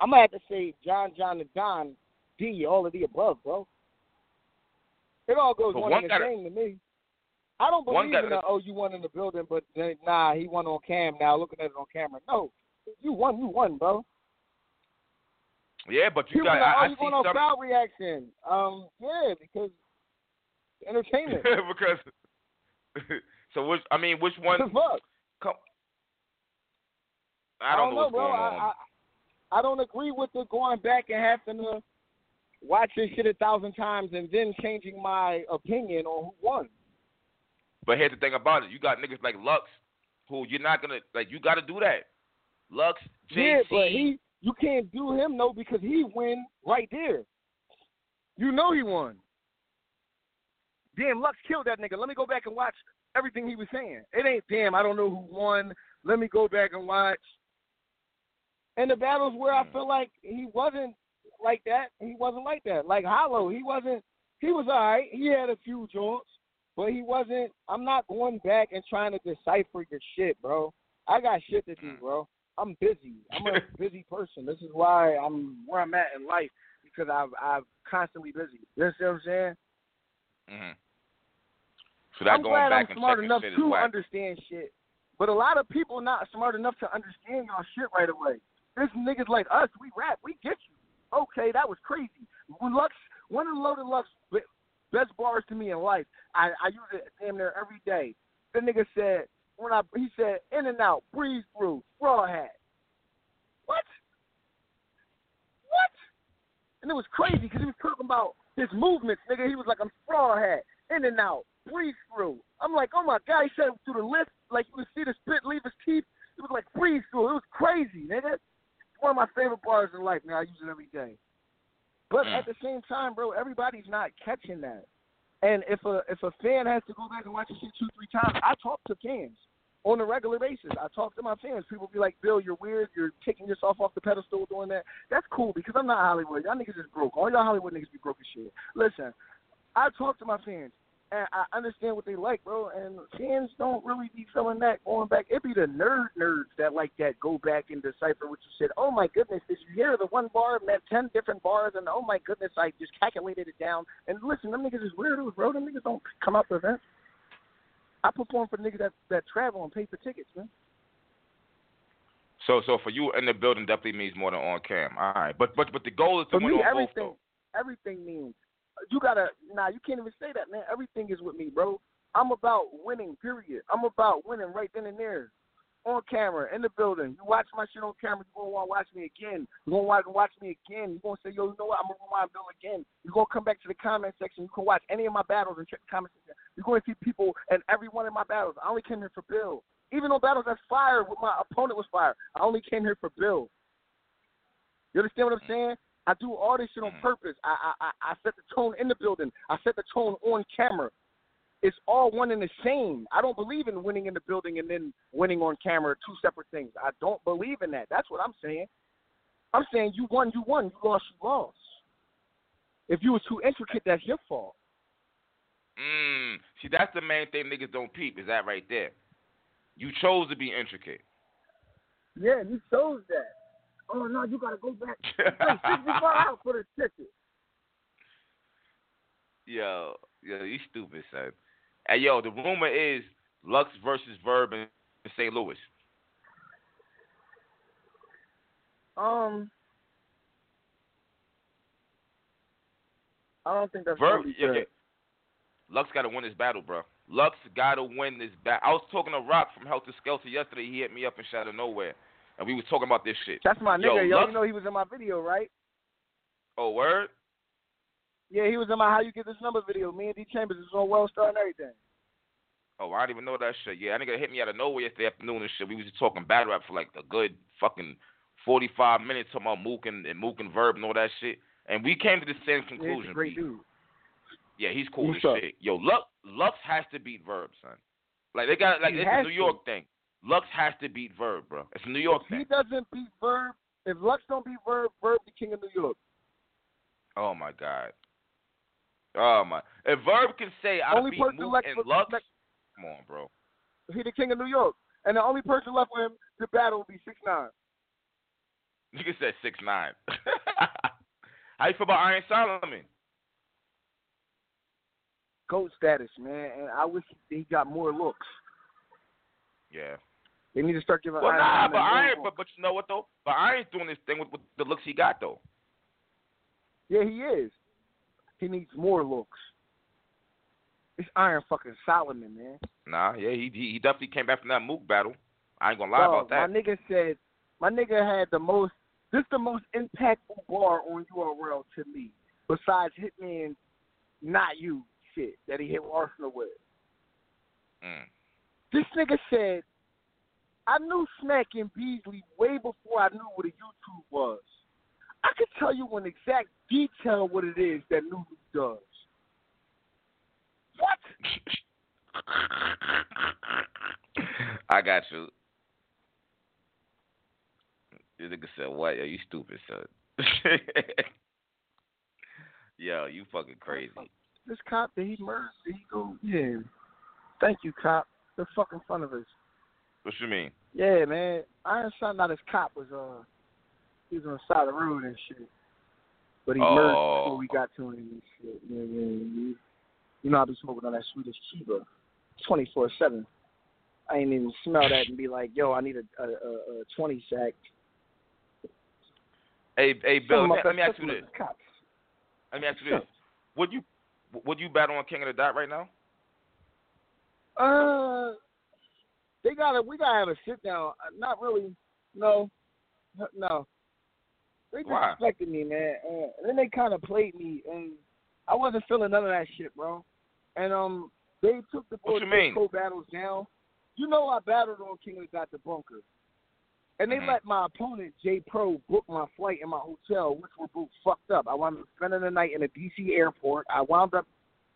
I'm gonna have to say John, John, and Don, D, all of the above, bro. It all goes But one, one and the same to me. I don't believe in the, oh you won in the building, but then, nah he won on cam. Now looking at it on camera, no, you won, you won, bro. Yeah, but you People got. like, I, oh I you see going on some crowd reaction? Um, yeah, because entertainment. because. so which I mean, which one? Fuck. Come, I don't, know what's bro. going on. I, I don't agree with the going back and having to watch this shit a thousand times and then changing my opinion on who won. But here's the thing about it: you got niggas like Lux, who you're not gonna like. You got to do that. Lux, JC, Yeah, but he you can't do him though because he win right there. You know he won. Damn, Lux killed that nigga. Let me go back and watch everything he was saying. It ain't damn. I don't know who won. Let me go back and watch. And the battles where I feel like he wasn't like that, he wasn't like that. Like Hollow, he wasn't. He was alright. He had a few joints, but he wasn't. I'm not going back and trying to decipher your shit, bro. I got shit to do, Mm. bro. I'm busy. I'm a busy person. This is why I'm where I'm at in life because I've I'm constantly busy. You know what I'm saying? hmm So that I'm going glad back I'm and smart enough to understand shit. But a lot of people not smart enough to understand y'all shit right away. There's niggas like us, we rap, we get you. Okay, that was crazy. Lux, one of the Loaded Lux best bars to me in life. I, I use it damn near every day. The nigga said when I he said in and out, breeze through, straw hat. What? What? And it was crazy because he was talking about his movements, nigga. He was like, I'm straw hat, in and out, breeze through. I'm like, oh my god, he said through the lip, like you could see the spit leave his teeth. It was like breeze through. It was crazy, nigga. One of my favorite bars in life, man. I use it every day. But Mm. at the same time, bro, everybody's not catching that. And if a if a fan has to go back and watch the shit two, three times, I talk to fans on a regular basis. I talk to my fans. People be like, Bill, you're weird. You're taking yourself off the pedestal doing that. That's cool because I'm not Hollywood. Y'all niggas is broke. All y'all Hollywood niggas be broke as shit. Listen, I talk to my fans. And I understand what they like, bro. And fans don't really be feeling that going back. It be the nerd nerds that like that go back and decipher what you said. Oh my goodness, did you hear the one bar and meant ten different bars? And oh my goodness, I just calculated it down. And listen, them niggas is weirdos, bro. Them niggas don't come out to events. I perform for niggas that that travel and pay for tickets, man. So, so for you in the building definitely means more than on cam. All right, but but but the goal is to For win me, on both everything, though. everything means you gotta. Nah, you can't even say that, man. Everything is with me, bro. I'm about winning. Period. I'm about winning right then and there, on camera, in the building. You watch my shit on camera, you gonna want to watch me again. You gonna want to watch me again. You gonna say, yo, you know what? I'm gonna rewind Bill again. You're gonna come back to the comment section. You can watch any of my battles and check the comment section. You're gonna see people in every one of my battles. I only came here for Bill. Even though battles that's fire, with my opponent was fire. I only came here for Bill. You understand what I'm saying? I do all this shit on Mhm. purpose. I, I I I set the tone in the building. I set the tone on camera. It's all one and the same. I don't believe in winning in the building and then winning on camera, two separate things. I don't believe in that. That's what I'm saying. I'm saying you won, you won. You lost, you lost. If you were too intricate, that's your fault. Mm, see, that's the main thing niggas don't peep. Is that right there? You chose to be intricate. Yeah, you chose that. Oh no, you gotta go back. Pay Sixty-five out for the ticket. yo, yo, you stupid, son. Hey, yo, the rumor is Lux versus Verb in St. Louis. Um, I don't think that's Verb, yeah, yeah. Lux got to win this battle, bro. Lux got to win this battle. I was talking to Rock from Helter Skelter yesterday. He hit me up and shot of nowhere, and we was talking about this shit. That's my Yo, nigga, yo. Lux- You know he was in my video, right? Oh, word? Yeah, he was in my How You Get This Number video. Me and D Chambers was on World Star and everything. Oh, I didn't even know that shit. Yeah, that nigga hit me out of nowhere yesterday afternoon and shit. We was just talking battle rap for like a good fucking 45 minutes talking about Mook and, and Mook and Verb and all that shit. And we came to the same Yeah, conclusion. a great dude. Yeah, he's cool What's as up? shit. Yo, Lux, Lux has to beat Verb, son. Like they got like He it's a New to. York thing. Lux has to beat Verb, bro. It's a New York If he doesn't beat Verb, if Lux don't beat Verb, Verb the king of New York. Oh my god. Oh my. If Verb can say I Only beat person left and Lux, left- come on, bro. He the king of New York, and the only person left with him to battle would be six nine. Nigga said six nine. How you feel about Iron Solomon? Goat status, man, and I wish he got more looks. Yeah. They need to start giving. Well, nah, but Iron, but but you know what though? But Iron's doing this thing with, with the looks he got though. Yeah, he is. He needs more looks. It's Iron fucking Solomon, man. Nah, yeah, he he, he definitely came back from that Mook battle. I ain't gonna lie Dog, about that. My nigga said, my nigga had the most, this the most impactful bar on URL to me, besides Hitman, not you shit that he hit Arsonal with. Mm. This nigga said, I knew Smack and Beasley way before I knew what a YouTube was. I could tell you in exact detail what it is that New does. What? I got you. This nigga said, "What? Yo, you stupid, son." Yo, you fucking crazy. This cop that he murdered, did he go, yeah. Thank you, cop. They're fucking front of us. What you mean? Yeah, man. Iron Son, not his cop, was uh, he was on the side of the road and shit. But he murdered Oh. before we got to him and shit. Yeah, yeah, yeah. You know I be smoking on that Swedish Chiba, twenty four seven. I ain't even smell that and be like, yo, I need a a, a, a twenty sack. Hey, hey, Bill. Let me, let me ask you this. customers are Cops. Let me ask you this. Would you would you battle on King of the Dot right now? Uh, they gotta. We gotta have a sit down. Uh, Not really. No, no. They disrespected me, man, and, then they kind of played me, and I wasn't feeling none of that shit, bro. And um, they took the What you both mean? co battles down. You know, I battled on King of the the Bunker, and they Mhm. let my opponent J Pro book my flight and my hotel, which were both fucked up. I wound up spending the night in a DC airport. I wound up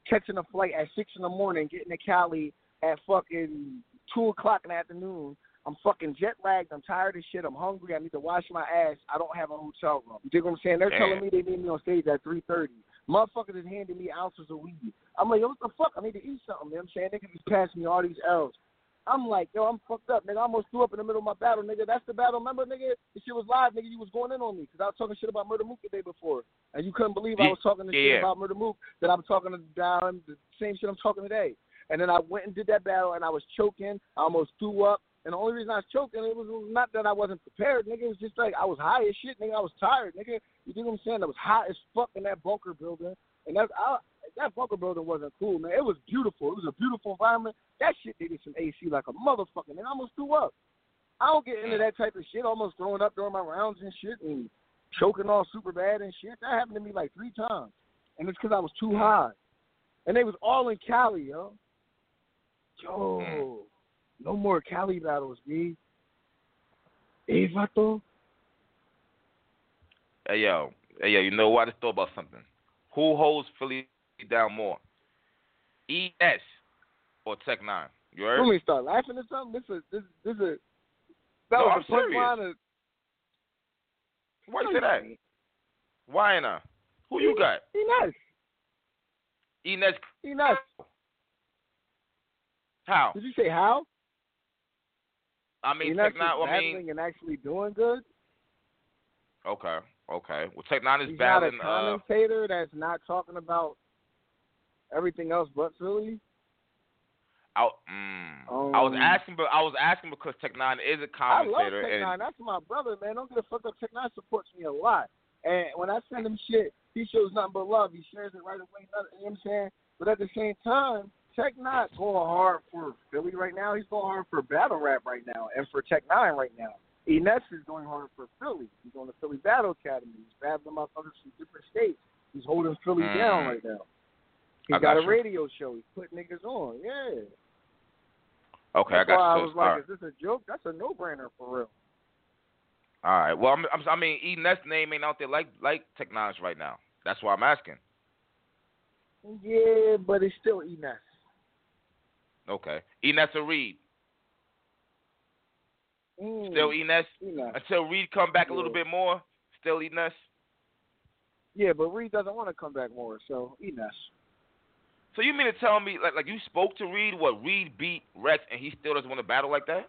catching a flight at six in the morning, getting to Cali at fucking two o'clock in the afternoon. I'm fucking jet lagged. I'm tired as shit. I'm hungry. I need to wash my ass. I don't have a hotel room. You dig what I'm saying? They're Damn. telling me they need me on stage at three thirty. Motherfuckers is handing me ounces of weed. I'm like, yo, what the fuck? I need to eat something. You know what I'm saying? Niggas just passing me all these L's. I'm like, yo, I'm fucked up, nigga. I almost threw up in the middle of my battle, nigga. That's the battle. Remember, nigga? This shit was live, nigga. You was going in on me because I was talking shit about Murda Mook the day before, and you couldn't believe I was talking the Yeah. shit about Murda Mook that I'm talking to down the same shit I'm talking today. And then I went and did that battle, and I was choking. I almost threw up. And the only reason I was choking, it was not that I wasn't prepared, nigga. It was just like I was high as shit, nigga. I was tired, nigga. You dig what I'm saying? I was hot as fuck in that bunker building, and that I, that bunker building wasn't cool, man. It was beautiful. It was a beautiful environment. That shit needed some AC like a motherfucker, and I almost threw up. I don't get into that type of shit. Almost throwing up during my rounds and shit, and choking all super bad and shit. That happened to me like three times, and it's because I was too high. And they was all in Cali, yo. Yo, mm. no more Cali battles, B. Hey, vato. Hey yo, hey yo, you know what? I just thought about something. Who holds Philly down more? ES or Tech Nine? You heard? Want me start laughing or something? This is this this is that No, was I'm a punchline serious. of Why you say that? Why not? Who you got? He nice. Enes? How? Did you say how? I mean, not Tech Nine. I mean, and actually doing good. okay, okay. Well, Tech Nine is He's not a battling. Uh, commentator that's not talking about everything else but Philly. out. Mm, I was Um, asking, but I was asking because Tech Nine is a I love commentator, Tech and Nine. That's my brother, man. Don't get a fuck up. Tech Nine supports me a lot. And when I send him shit, he shows nothing but love. He shares it right away. You know what I'm saying? But at the same time, Tech Nine going hard for Philly right now. He's going hard for battle rap right now, and for Tech Nine right now. Ines is going hard for Philly. He's on the Philly Battle Academy. He's battling motherfuckers from different states. He's holding Philly Mm. down right now. He got, got a you. radio show. He's putting niggas on. Yeah. okay, I got why you. I was like, All right. is this a joke? That's a no-brainer for real. All right. Well, I'm, I'm, I mean, Enes name ain't out there like like Tech Nine's right now. That's why I'm asking. Yeah, but it's still Ines. Okay. Enes or Reed? Mm, Still Enes? Ines. Until Reed come back a little bit more, still Enes? Yeah, but Reed doesn't want to come back more, so nuts. So you mean to tell me like like you spoke to Reed? What Reed beat Rex and he still doesn't want to battle like that?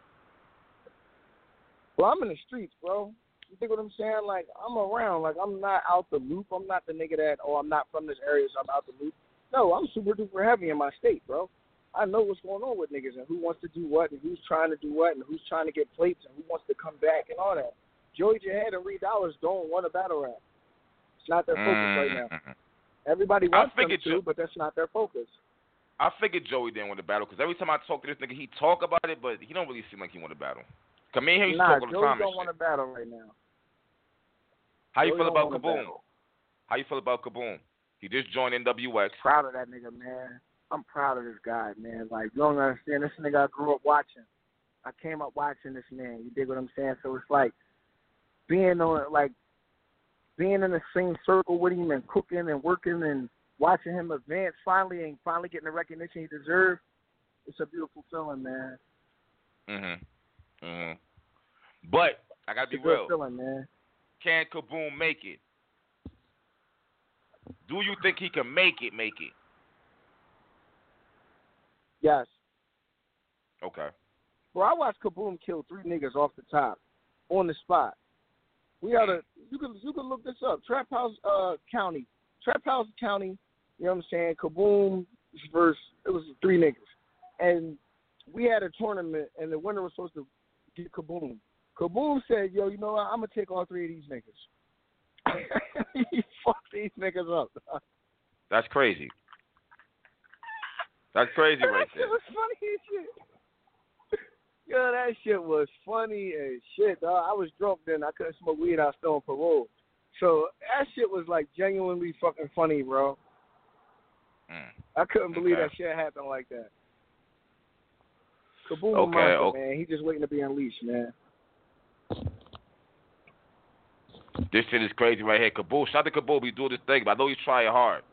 Well, I'm in the streets, bro. You think what I'm saying? Like I'm around. Like I'm not out the loop. I'm not the nigga that oh I'm not from this area, so I'm out the loop. No, I'm super duper heavy in my state, bro. I know what's going on with niggas and who wants to do what and who's trying to do what and who's trying to get plates and who wants to come back and all that. Joey Jihad and Reed Dollaz don't want a battle rap. It's not their focus right now. Mm. Everybody wants them to, Jo- but that's not their focus. I figured Joey didn't want to battle because every time I talk to this nigga, he talk about it, but he don't really seem like he want to battle. Come in here, he nah, talk all the Joey time. and don't want to battle right now. How you feel about Kaboom? How you feel about Kaboom? He just joined NWX. Proud of that nigga, man. I'm proud of this guy, man. Like you don't understand. This nigga I grew up watching. I came up watching this man. You dig what I'm saying? So it's like being on like being in the same circle with him and cooking and working and watching him advance finally and finally getting the recognition he deserved. It's a beautiful feeling, man. Mhm. Mhm. But I gotta It's a be real. feeling, man. Can Kaboom make it? Do you think he can make it? Make it? Yes. Okay. Bro, I watched Kaboom kill three niggas off the top, on the spot. We had a you can you can look this up. Trap House uh County. Trap House County, you know what I'm saying? Kaboom versus it was three niggas. And we had a tournament and the winner was supposed to get Kaboom. Kaboom said, Yo, you know what, I'm gonna take all three of these niggas. he fucked these niggas up. That's crazy. That's crazy right that there. shit was funny as shit. Yo, that shit was funny as shit, dog. I was drunk then. I couldn't smoke weed. I was still on parole. So that shit was like genuinely fucking funny, bro. Mm. I couldn't believe Okay. that shit happened like that. Kaboom, Okay, monster, okay. man. He just waiting to be unleashed, man. This shit is crazy right here. Kaboom, shout out to Kaboom. He's doing this thing, but I know he's trying hard.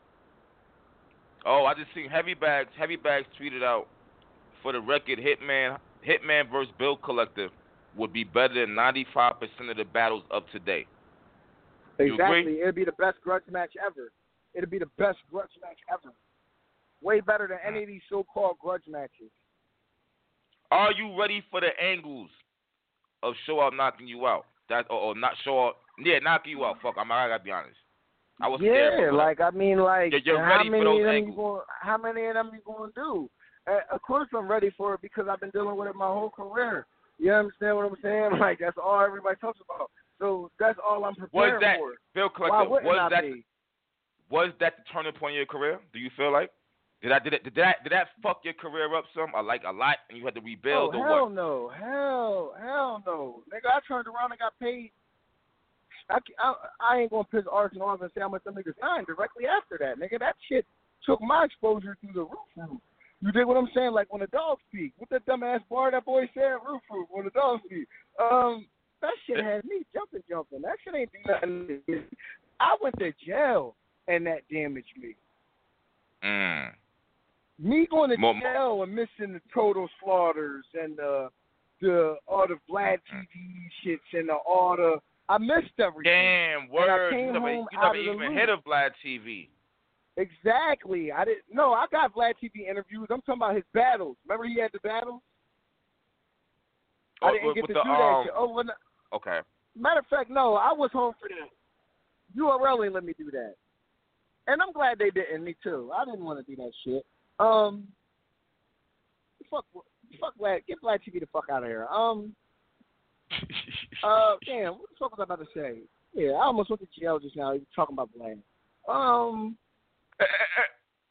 Oh, I just seen Heavy Bags. Heavy Bags tweeted out for the record, Hitman, Hitman versus Bill Collector would be better than 95% of the battles of today. Exactly. It'd be the best grudge match ever. It'd be the best grudge match ever. Way better than any of these so-called grudge matches. Are you ready for the angles of Show Up knocking you out? That or, or not Show Up? Yeah, knocking you out. Fuck, I'm, I gotta be honest. I was scared. Yeah, but like I mean, like Yeah, you're how many of them angles. you going? How many of them you going to do? Uh, of course, I'm ready for it because I've been dealing with it my whole career. You understand what I'm saying? Like that's all everybody talks about. So that's all I'm was preparing that for. Bill Why Collective? Was that be? was that the turning point in your career? Do you feel like did I did it, did that did that fuck your career up some? I like a lot, and you had to Oh rebuild or hell what? no, hell hell no, nigga! I turned around and got paid. I, I, I ain't gonna piss Arson off and say how much them niggas signed directly after that, nigga. That shit took my exposure through the roof. roof. You dig what I'm saying? Like when the dogs speak. What that dumbass bar that boy said, roof roof, when the dogs speak. Um, that shit had me jumping, jumping. That shit ain't do nothing. I went to jail and that damaged me. Mm. Me going to Mo- jail and missing the total slaughters and the the all the Vlad Mm. TV shits and the all the I missed everything. Damn, word. You never, you never even hit of Vlad TV. Exactly. I didn't. No, I got Vlad TV interviews. I'm talking about his battles. Remember he had the battles. I Oh, didn't with- get with to the, do that um, shit. Oh, when, Okay. matter of fact, no, I was home for that. URL ain't let me do that, and I'm glad they didn't. Me too. I didn't want to do that shit. Um, fuck, fuck Vlad. Get Vlad TV the fuck out of here. Um, uh, damn, what the fuck was I about to say? Yeah, I almost went to jail just now. You talking about Vlad? Um,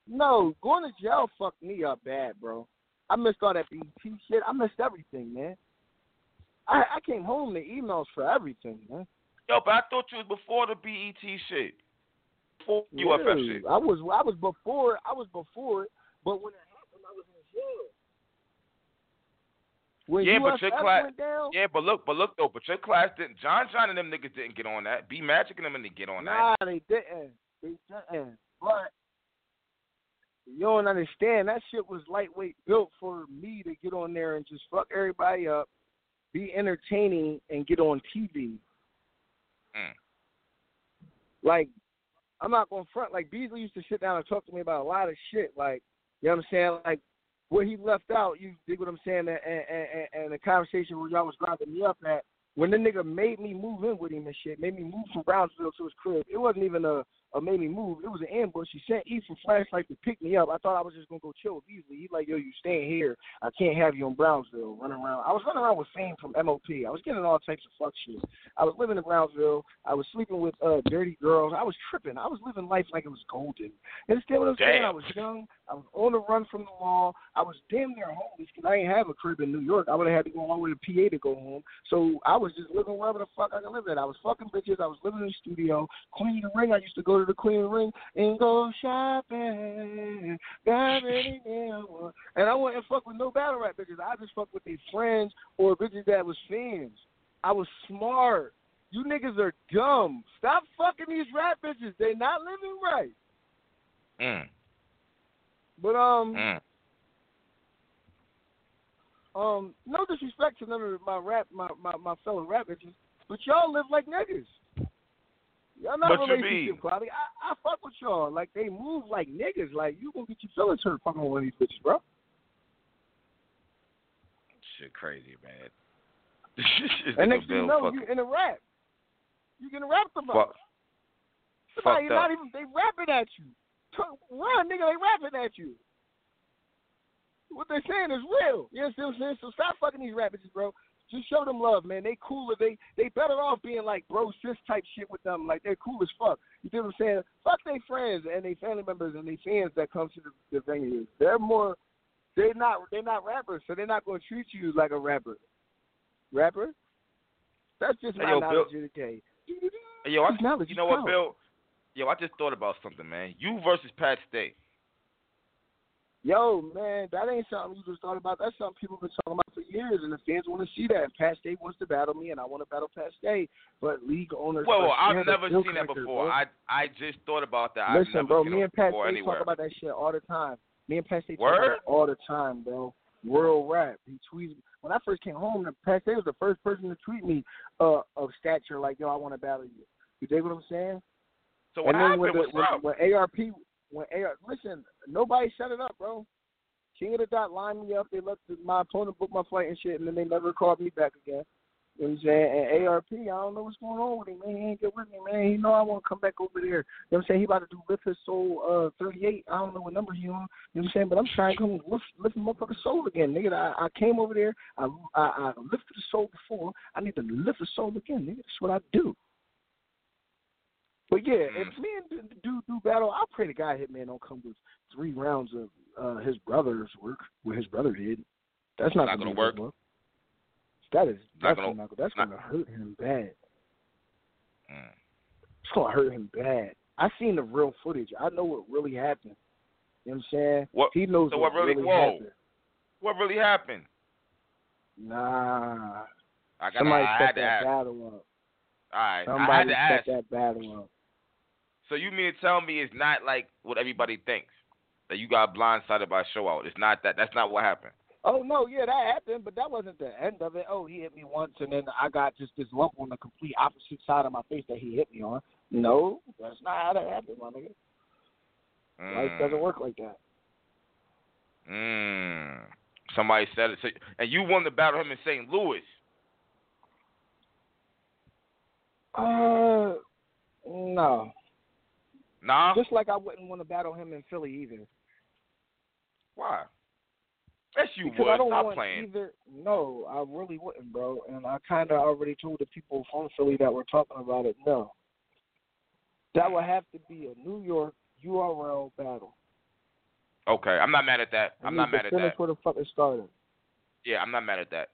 no, going to jail fucked me up bad, bro. I missed all that BET shit. I missed everything, man. I I came home to emails for everything, man. Yo, but I thought you was before the BET shit. Before UFF Yeah, shit. I was I was before I was before it, but when it happened, I was in jail. When Yeah, but UFF your class- down, Yeah, but look, but look though, but your class didn't. John John and them niggas didn't get on that. B Magic and them didn't get on that. nah, they didn't. They didn't. But you don't understand. That shit was lightweight built for me to get on there and just fuck everybody up, be entertaining, and get on TV. Mm. Like I'm not gonna front. Like Beasley used to sit down and talk to me about a lot of shit. Like you know what I'm saying? Like what he left out. You dig what I'm saying? And and, and, and the conversation where y'all was grinding me up at when the nigga made me move in with him and shit, made me move from Brownsville to his crib. It wasn't even a or made me move. It was an ambush. He sent E from flashlight to pick me up. I thought I was just gonna go chill with Beasley. He's like, yo, you staying here. I can't have you in Brownsville running around. I was running around with fame from MOP. I was getting all types of fuck shit. I was living in Brownsville. I was sleeping with uh dirty girls. I was tripping. I was living life like it was golden. You understand what I'm saying? I was young. I was on the run from the law. I was damn near homeless because I ain't have a crib in New York. I would have had to go all the way to PA to go home. So I was just living wherever the fuck I could live at. I was fucking bitches. I was living in the studio. Queen of the Ring. I used to go to the Queen of the Ring and go shopping. And I wouldn't fuck with no battle rap bitches. I just fuck with their friends or bitches that was fans. I was smart. You niggas are dumb. Stop fucking these rap bitches. They not living right. Mm, But um, mm. um, no disrespect to none of my rap, my my, my fellow rappers, but y'all live like niggas. Y'all not What relationship quality. I, I fuck with y'all. Like they move like niggas. Like you gonna get your feelings hurt fucking with one of these bitches, bro. Shit, crazy, man. And next thing you know, fucking you in a rap. You getting rapped about. fuck- Somebody fucked not up. even they rapping at you. Run, nigga, they rapping at you. What they saying is real. You know what I'm saying? So stop fucking these rappers, bro. Just show them love, man. They cooler. They they better off being like bro sis type shit with them. Like they're cool as fuck. You know what I'm saying? Fuck their friends and their family members and their fans that come to the, the venue. They're more. They're not. They're not rappers, so they're not going to treat you like a rapper. Rapper. That's just Hey, my yo, knowledge Bill- of the. Hey, yo, I, you know what. Bill? Yo, I just thought about something, man. You versus Pat Stay. Yo, man, that ain't something you just thought about. That's something people have been talking about for years, and the fans want to see that. Pat Stay wants to battle me, and I want to battle Pat Stay. But league owners, Well, well, I've never seen that before. bro. I I just thought about that. Listen, bro, me and Pat Stay anywhere. talk about that shit all the time. Me and Pat Stay talk Word? about it all the time, bro. World rap. He tweets when I first came home. The Pat Stay was the first person to tweet me uh, of stature, like, "Yo, I want to battle you." You dig what I'm saying? So what and then happened? when, the, What's when, when ARP, when AR, listen, nobody shut it up, bro. King of the Dot lined me up. They let the, my opponent book my flight and shit, and then they never called me back again. You know what I'm saying? And ARP, I don't know what's going on with him, man. He ain't get with me, man. He know I want to come back over there. You know what I'm saying? He about to do Lift His Soul uh 38. I don't know what number he on. You know what I'm saying? But I'm trying to come lift, lift the motherfucking soul again, nigga. I, I came over there. I, I I lifted the soul before. I need to lift the soul again, nigga. That's what I do. But yeah, if me and do do battle, I'll pray to God Hitman don't come with three rounds of uh his brother's work where his brother did. That's not, Not gonna gonna work. bro. That is Not gonna- not, that's not- gonna hurt him bad. Mm. It's gonna hurt him bad. I seen the real footage. I know what really happened. You know what I'm saying? What- he knows so what, what really- really whoa. happened. What really happened? Nah. I got. Somebody I set that battle up. All right, I had Somebody to set ask. that battle up. So you mean to tell me it's not like what everybody thinks that you got blindsided by show out? It's not that. That's not what happened. Oh no, yeah, that happened, but that wasn't the end of it. Oh, he hit me once, and then I got just this lump on the complete opposite side of my face that he hit me on. No, that's not how that happened, my nigga. Life Mm. doesn't work like that. Mm. Somebody said it. So, and you won the battle him in St. Louis. Uh, no. Nah. Just like I wouldn't want to battle him in Philly either. Why? Yes, you because would. I don't Stop want playing. either. No, I really wouldn't, bro. And I kind of already told the people from Philly that were talking about it. No, that would have to be a New York URL battle. Okay, I'm not mad at that. I'm not mad at that. where the fuck it started. Yeah, I'm not mad at that.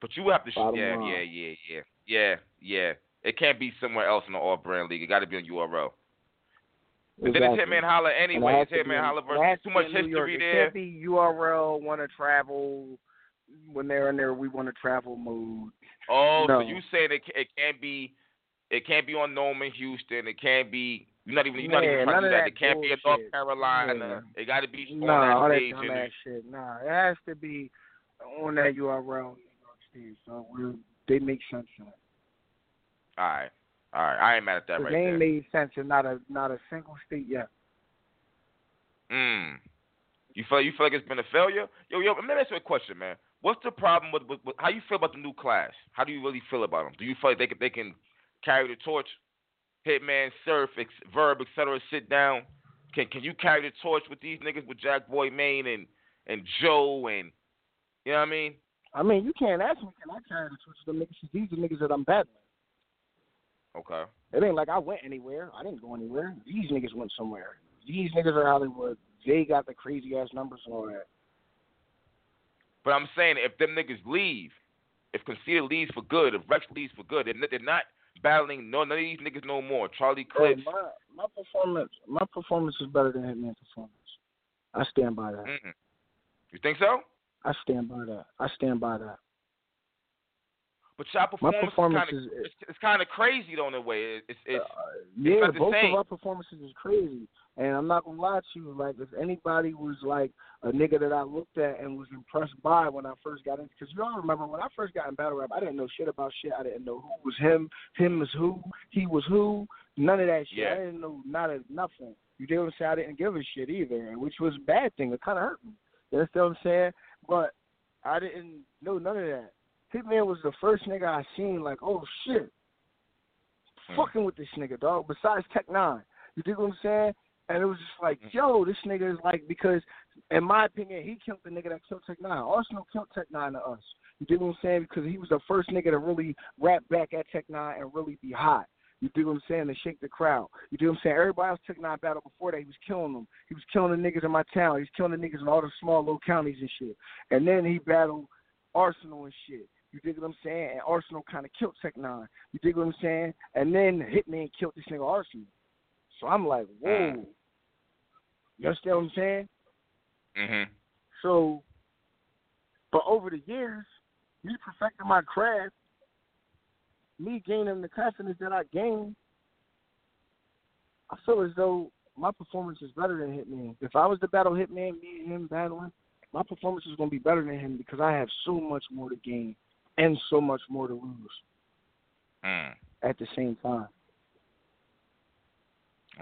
But you have to. Bottom yeah, line. yeah, yeah, yeah, yeah, yeah. It can't be somewhere else in the All Brand League. It got to be on URL. But then it's Exactly. Hitman Holla anyway. has It's Hitman Holla it versus has too to much be in New York. history It can't be URL want to travel when they're in there. we want to travel mood. Oh, No. so you saying it, it can't be, it can't be on Norman Houston. It can't be. You're not even. You're not even Man, trying to none do of that. that It can't be in North bullshit. Carolina. It got to be on Nah, all that that stage. in- dumbass shit. Nah, it has to be on that URL in New York State. So we're, they make sense in it. All right, all right. I ain't mad at that right game there. made sense in not a not a single state yet. Mm. You feel you feel like it's been a failure? Yo, yo, let me ask you a question, man. What's the problem with, with, with how you feel about the new class? How do you really feel about them? Do you feel like they can they can carry the torch? Hitman, Surf, ex, Verb, etc. Sit down. Can can you carry the torch with these niggas with Jack Boy Maine and and Joe and you know what I mean? I mean, you can't ask me, can I carry the torch to the niggas? These are niggas that I'm battling. Okay. It ain't like I went anywhere. I didn't go anywhere. These niggas went somewhere. These niggas are Hollywood. They got the crazy ass numbers and all that. But I'm saying if them niggas leave, if Conceited leaves for good, if Rex leaves for good, they're not, they're not battling no none of these niggas no more. Charlie Hey, Clips. my my performance, my performance is better than Hitman's performance. I stand by that. Mm-mm. You think so? I stand by that. I stand by that. But y'all My performance, performance is kind of is- it's, it's kind of crazy though in a way. It's it's Uh, yeah, both of our performances is crazy. And I'm not gonna lie to you, like if anybody was like a nigga that I looked at and was impressed by when I first got in, because you all remember when I first got in battle rap, I didn't know shit about shit. I didn't know who was him, him was who, he was who, none of that shit. Yeah. I didn't know not a nothing. You didn't I'm? I didn't give a shit either, which was a bad thing. It kind of hurt me. You understand what I'm saying? But I didn't know none of that. Hitman was the first nigga I seen like, oh shit, Hmm. fucking with this nigga, dog. Besides Tech Nine, you dig what I'm saying? And it was just like, Mhm. yo, this nigga is like because, in my opinion, he killed the nigga that killed Tech Nine. Arsonal killed Tech Nine to us. You dig what I'm saying? Because he was the first nigga to really rap back at Tech Nine and really be hot. You do what I'm saying? To shake the crowd. You do what I'm saying? Everybody else Tech Nine battle before that, he was killing them. He was killing the niggas in my town. He was killing the niggas in all the small little counties and shit. And then he battled Arsonal and shit. You dig what I'm saying? And Arsonal kind of killed Tech Nine. You dig what I'm saying? And then Hitman killed this nigga Arsonal. So I'm like, whoa. Mm. You understand what I'm saying? mhm. So, but over the years, me perfecting my craft, me gaining the confidence that I gained, I feel as though my performance is better than Hitman. If I was to battle Hitman, me and him battling, my performance is going to be better than him because I have so much more to gain and so much more to lose Mm. at the same time.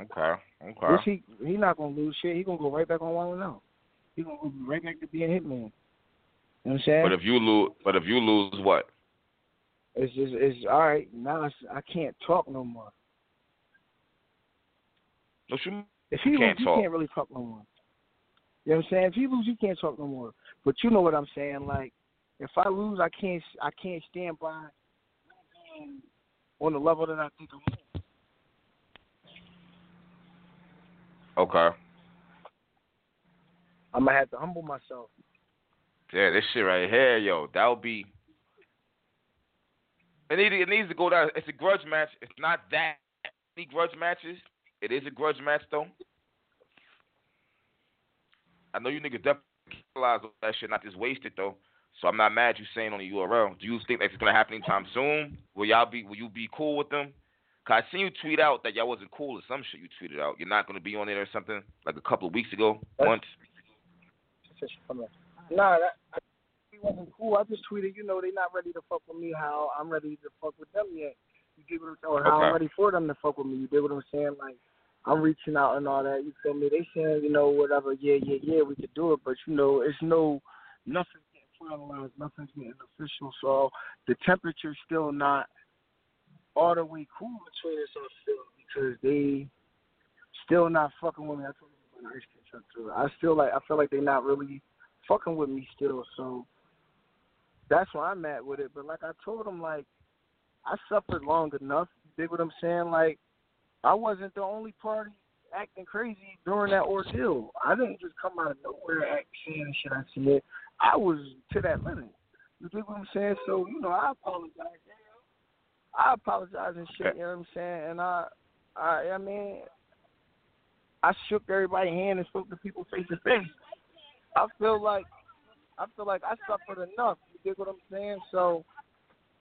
Okay. Okay. Which he he not gonna lose shit. He gonna go right back on Wild Out. He gonna go right back to being Hitman. You know what I'm saying? But if you lose, but if you lose, what? It's just it's all right. Now it's, I can't talk no more. You? If he You lose, can't you talk. can't really talk no more. You know what I'm saying? If he lose, you can't talk no more. But you know what I'm saying? Like, if I lose, I can't I can't stand by on the level that I think I'm on. Okay. I'm gonna have to humble myself. Yeah, this shit right here, yo, that would be. It needs, it needs to go down. It's a grudge match. It's not that many grudge matches. It is a grudge match though. I know you niggas definitely capitalize on that shit, not just waste it though. So I'm not mad you saying on the URL. Do you think that's gonna happen anytime soon? Will y'all be? Will you be cool with them? Cause I seen you tweet out that y'all wasn't cool or some shit you tweeted out. You're not gonna be on it or something like a couple of weeks ago. Once. Nah, that I, wasn't cool. I just tweeted, you know, they're not ready to fuck with me. How I'm ready to fuck with them yet. You get what I'm saying? Or how Okay. I'm ready for them to fuck with me. You get what I'm saying? Like I'm reaching out and all that. You feel me? They saying, you know, whatever. Yeah, yeah, yeah, we could do it, but you know, it's no nothing's getting finalized. Nothing's getting official. So the temperature's still not all the way cool between us. I feel because they still not fucking with me. I told you about ice cream truck too. I still like. I feel like they not really fucking with me still. So that's where I'm at with it. But like I told them, like I suffered long enough. You dig what I'm saying? Like I wasn't the only party acting crazy during that ordeal. I didn't just come out of nowhere acting shit I said. I was to that limit. You dig what I'm saying? So you know, I apologize. I apologize and shit. You know what I'm saying? And I, I, I mean, I shook everybody's hand and spoke to people face to face. I feel like I feel like I suffered enough. You dig what I'm saying? So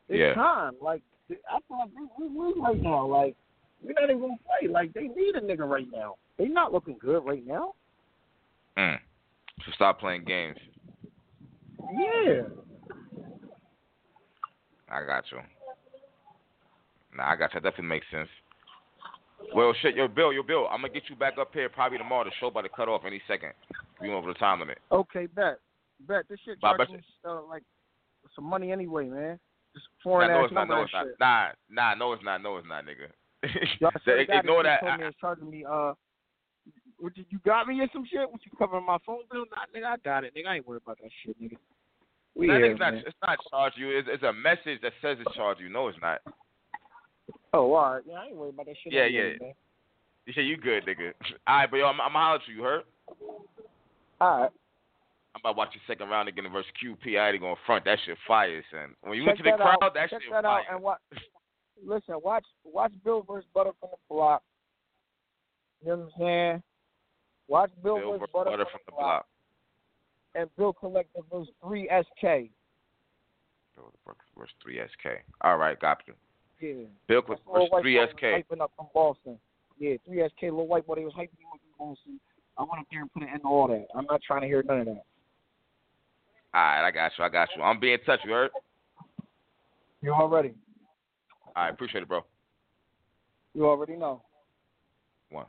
it's Yeah. time. Like I feel like we we right now. Like we're not even gonna play. Like they need a nigga right now. They not looking good right now. Mm. So stop playing games. Yeah. I got you. Nah, I got you. That definitely makes sense. Well, shit, yo, Bill, yo, Bill, I'm gonna get you back up here probably tomorrow. The show about to cut off any second. We over the time limit. Okay, bet, bet. This shit charging uh, like some money anyway, man. Just Nah, foreign no, ass it's not. No, it's not. Nah, nah, no, it's not. No, it's not, nigga. Y'all to Ignore that. told me it's charging me. Uh, what you got me or some shit? What you covering my phone bill? Nah, nigga, I got it, nigga. I ain't worried about that shit, nigga. We That nigga's not. man. It's not charge you. It's, it's a message that says it's charge you. No, it's not. Oh, all right. Yeah, I ain't worried about that shit. Yeah, anyway, yeah. Man. Yeah, you good, nigga. All right, but yo, I'm, I'm holler at you. You heard? All right. I'm about to watch the second round again versus QP. I ain't gonna front. That shit fire, son. When you Check went to the that crowd, out. that Check shit that fire. out and watch. Listen, watch watch Bill versus Butter from the block. You know what I'm saying? Watch Bill, Bill versus Butter, Butter from the block. and Bill Collector versus Three SK. Bill versus 3SK. All right, got you. Yeah. Bill That's versus 3SK. Boy was hyping up from Boston. Yeah, 3SK, Lil White Boy, they was hyping up from Boston. I went up there and put an end to all that. I'm not trying to hear none of that. All right, I got you. I got you. I'm being in touch. You heard? You already. All right, appreciate it, bro. You already know. One.